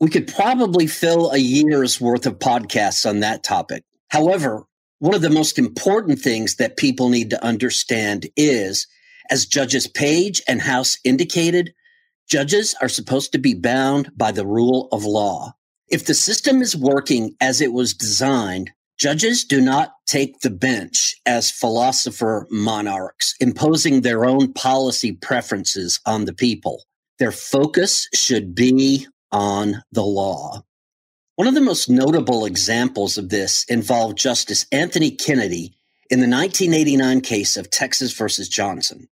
We could probably fill a year's worth of podcasts on that topic. However, one of the most important things that people need to understand is, as Judges Page and House indicated, judges are supposed to be bound by the rule of law. If the system is working as it was designed, Judges do not take the bench as philosopher monarchs, imposing their own policy preferences on the people. Their focus should be on the law. One of the most notable examples of this involved Justice Anthony Kennedy in the 1989 case of Texas versus Johnson.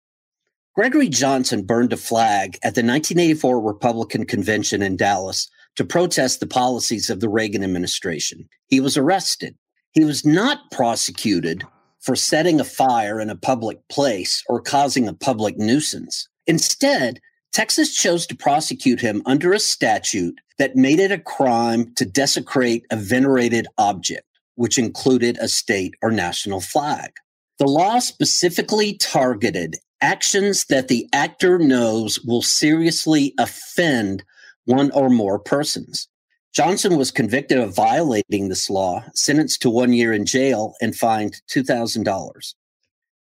Gregory Johnson burned a flag at the 1984 Republican convention in Dallas to protest the policies of the Reagan administration. He was arrested. He was not prosecuted for setting a fire in a public place or causing a public nuisance. Instead, Texas chose to prosecute him under a statute that made it a crime to desecrate a venerated object, which included a state or national flag. The law specifically targeted actions that the actor knows will seriously offend one or more persons. Johnson was convicted of violating this law, sentenced to one year in jail, and fined $2,000.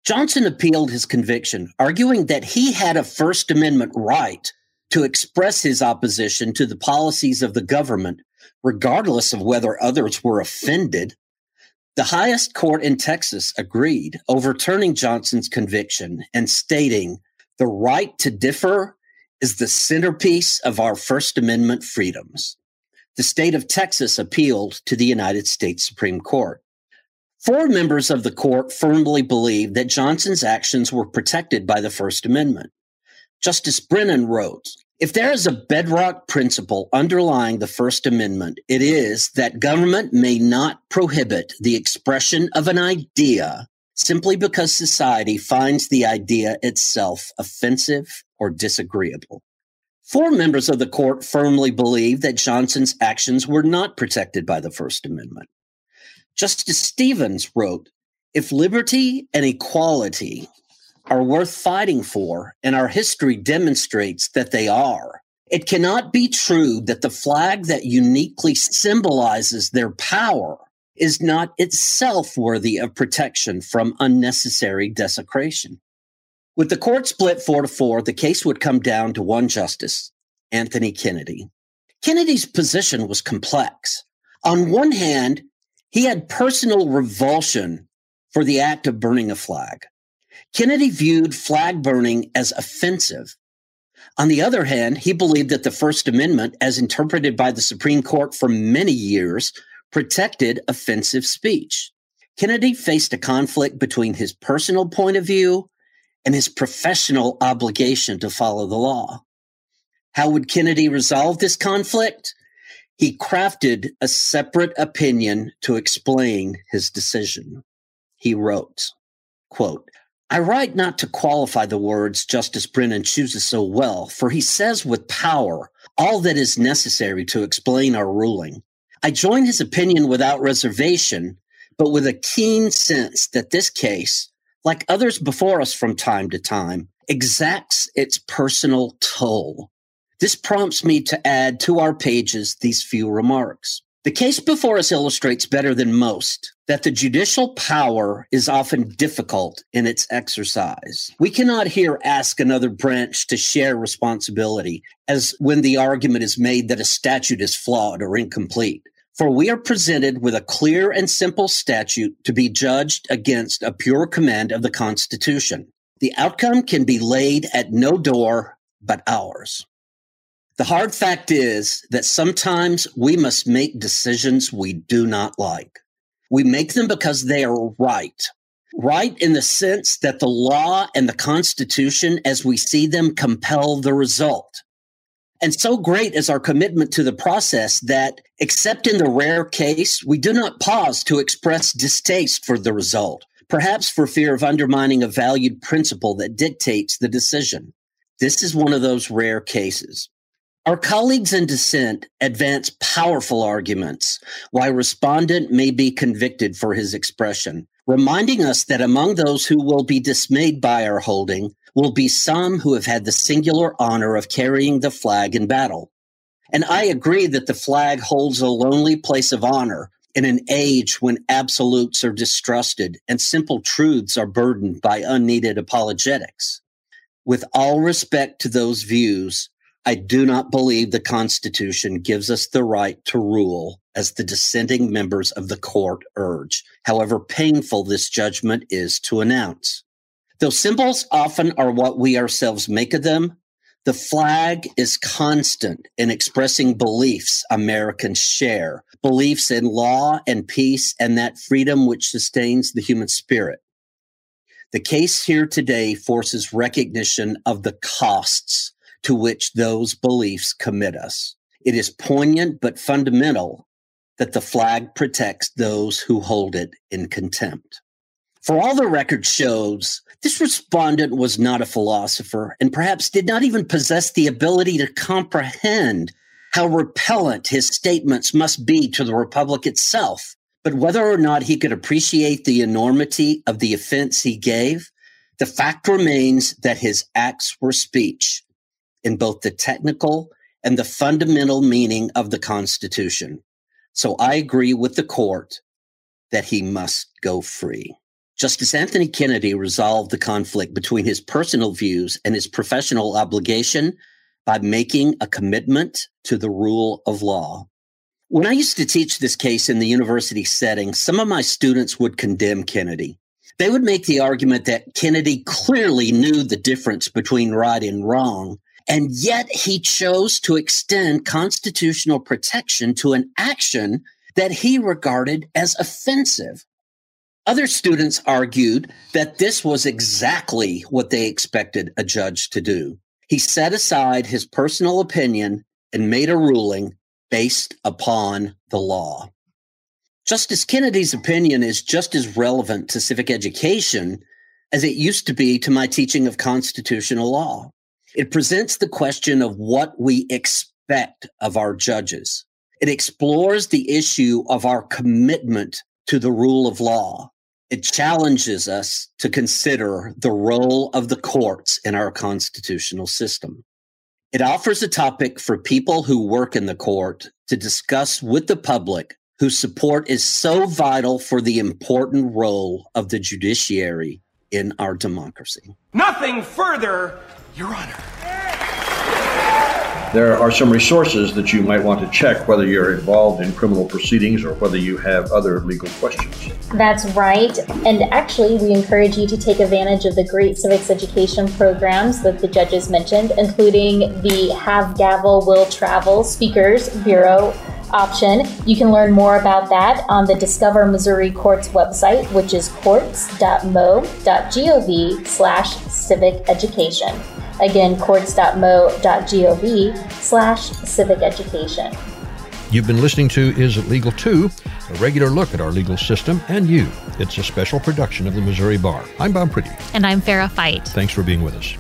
Johnson appealed his conviction, arguing that he had a First Amendment right to express his opposition to the policies of the government, regardless of whether others were offended. The highest court in Texas agreed, overturning Johnson's conviction and stating the right to differ is the centerpiece of our First Amendment freedoms the state of Texas appealed to the United States Supreme Court. Four members of the court firmly believed that Johnson's actions were protected by the First Amendment. Justice Brennan wrote, if there is a bedrock principle underlying the First Amendment, it is that government may not prohibit the expression of an idea simply because society finds the idea itself offensive or disagreeable. Four members of the court firmly believe that Johnson's actions were not protected by the First Amendment. Justice Stevens wrote If liberty and equality are worth fighting for, and our history demonstrates that they are. It cannot be true that the flag that uniquely symbolizes their power is not itself worthy of protection from unnecessary desecration. With the court split four to four, the case would come down to one justice, Anthony Kennedy. Kennedy's position was complex. On one hand, he had personal revulsion for the act of burning a flag. Kennedy viewed flag burning as offensive. On the other hand, he believed that the First Amendment, as interpreted by the Supreme Court for many years, protected offensive speech. Kennedy faced a conflict between his personal point of view and his professional obligation to follow the law. How would Kennedy resolve this conflict? He crafted a separate opinion to explain his decision. He wrote, quote, I write not to qualify the words Justice Brennan chooses so well, for he says with power all that is necessary to explain our ruling. I join his opinion without reservation, but with a keen sense that this case, like others before us from time to time, exacts its personal toll. This prompts me to add to our pages these few remarks. The case before us illustrates better than most that the judicial power is often difficult in its exercise. We cannot here ask another branch to share responsibility as when the argument is made that a statute is flawed or incomplete. For we are presented with a clear and simple statute to be judged against a pure command of the Constitution. The outcome can be laid at no door but ours. The hard fact is that sometimes we must make decisions we do not like. We make them because they are right. Right in the sense that the law and the Constitution, as we see them, compel the result. And so great is our commitment to the process that, except in the rare case, we do not pause to express distaste for the result, perhaps for fear of undermining a valued principle that dictates the decision. This is one of those rare cases. Our colleagues in dissent advance powerful arguments why respondent may be convicted for his expression, reminding us that among those who will be dismayed by our holding will be some who have had the singular honor of carrying the flag in battle. And I agree that the flag holds a lonely place of honor in an age when absolutes are distrusted and simple truths are burdened by unneeded apologetics. With all respect to those views, I do not believe the Constitution gives us the right to rule as the dissenting members of the court urge, however painful this judgment is to announce. Though symbols often are what we ourselves make of them, the flag is constant in expressing beliefs Americans share, beliefs in law and peace and that freedom which sustains the human spirit. The case here today forces recognition of the costs to which those beliefs commit us. It is poignant but fundamental that the flag protects those who hold it in contempt. For all the record shows, this respondent was not a philosopher and perhaps did not even possess the ability to comprehend how repellent his statements must be to the Republic itself. But whether or not he could appreciate the enormity of the offense he gave, the fact remains that his acts were speech in both the technical and the fundamental meaning of the Constitution. So I agree with the court that he must go free. Justice Anthony Kennedy resolved the conflict between his personal views and his professional obligation by making a commitment to the rule of law. When I used to teach this case in the university setting, some of my students would condemn Kennedy. They would make the argument that Kennedy clearly knew the difference between right and wrong, and yet he chose to extend constitutional protection to an action that he regarded as offensive. Other students argued that this was exactly what they expected a judge to do. He set aside his personal opinion and made a ruling based upon the law. Justice Kennedy's opinion is just as relevant to civic education as it used to be to my teaching of constitutional law. It presents the question of what we expect of our judges. It explores the issue of our commitment to the rule of law. It challenges us to consider the role of the courts in our constitutional system. It offers a topic for people who work in the court to discuss with the public whose support is so vital for the important role of the judiciary in our democracy. Nothing further, Your Honor. There are some resources that you might want to check whether you're involved in criminal proceedings or whether you have other legal questions. That's right. And actually, we encourage you to take advantage of the great civics education programs that the judges mentioned, including the Have Gavel Will Travel Speakers Bureau option. You can learn more about that on the Discover Missouri Courts website, which is courts.mo.gov slash civic education. Again, courts.mo.gov slash civic education. You've been listening to Is It Legal Too? A regular look at our legal system and you. It's a special production of the Missouri Bar. I'm Bob Priddy. And I'm Farrah Fite. Thanks for being with us.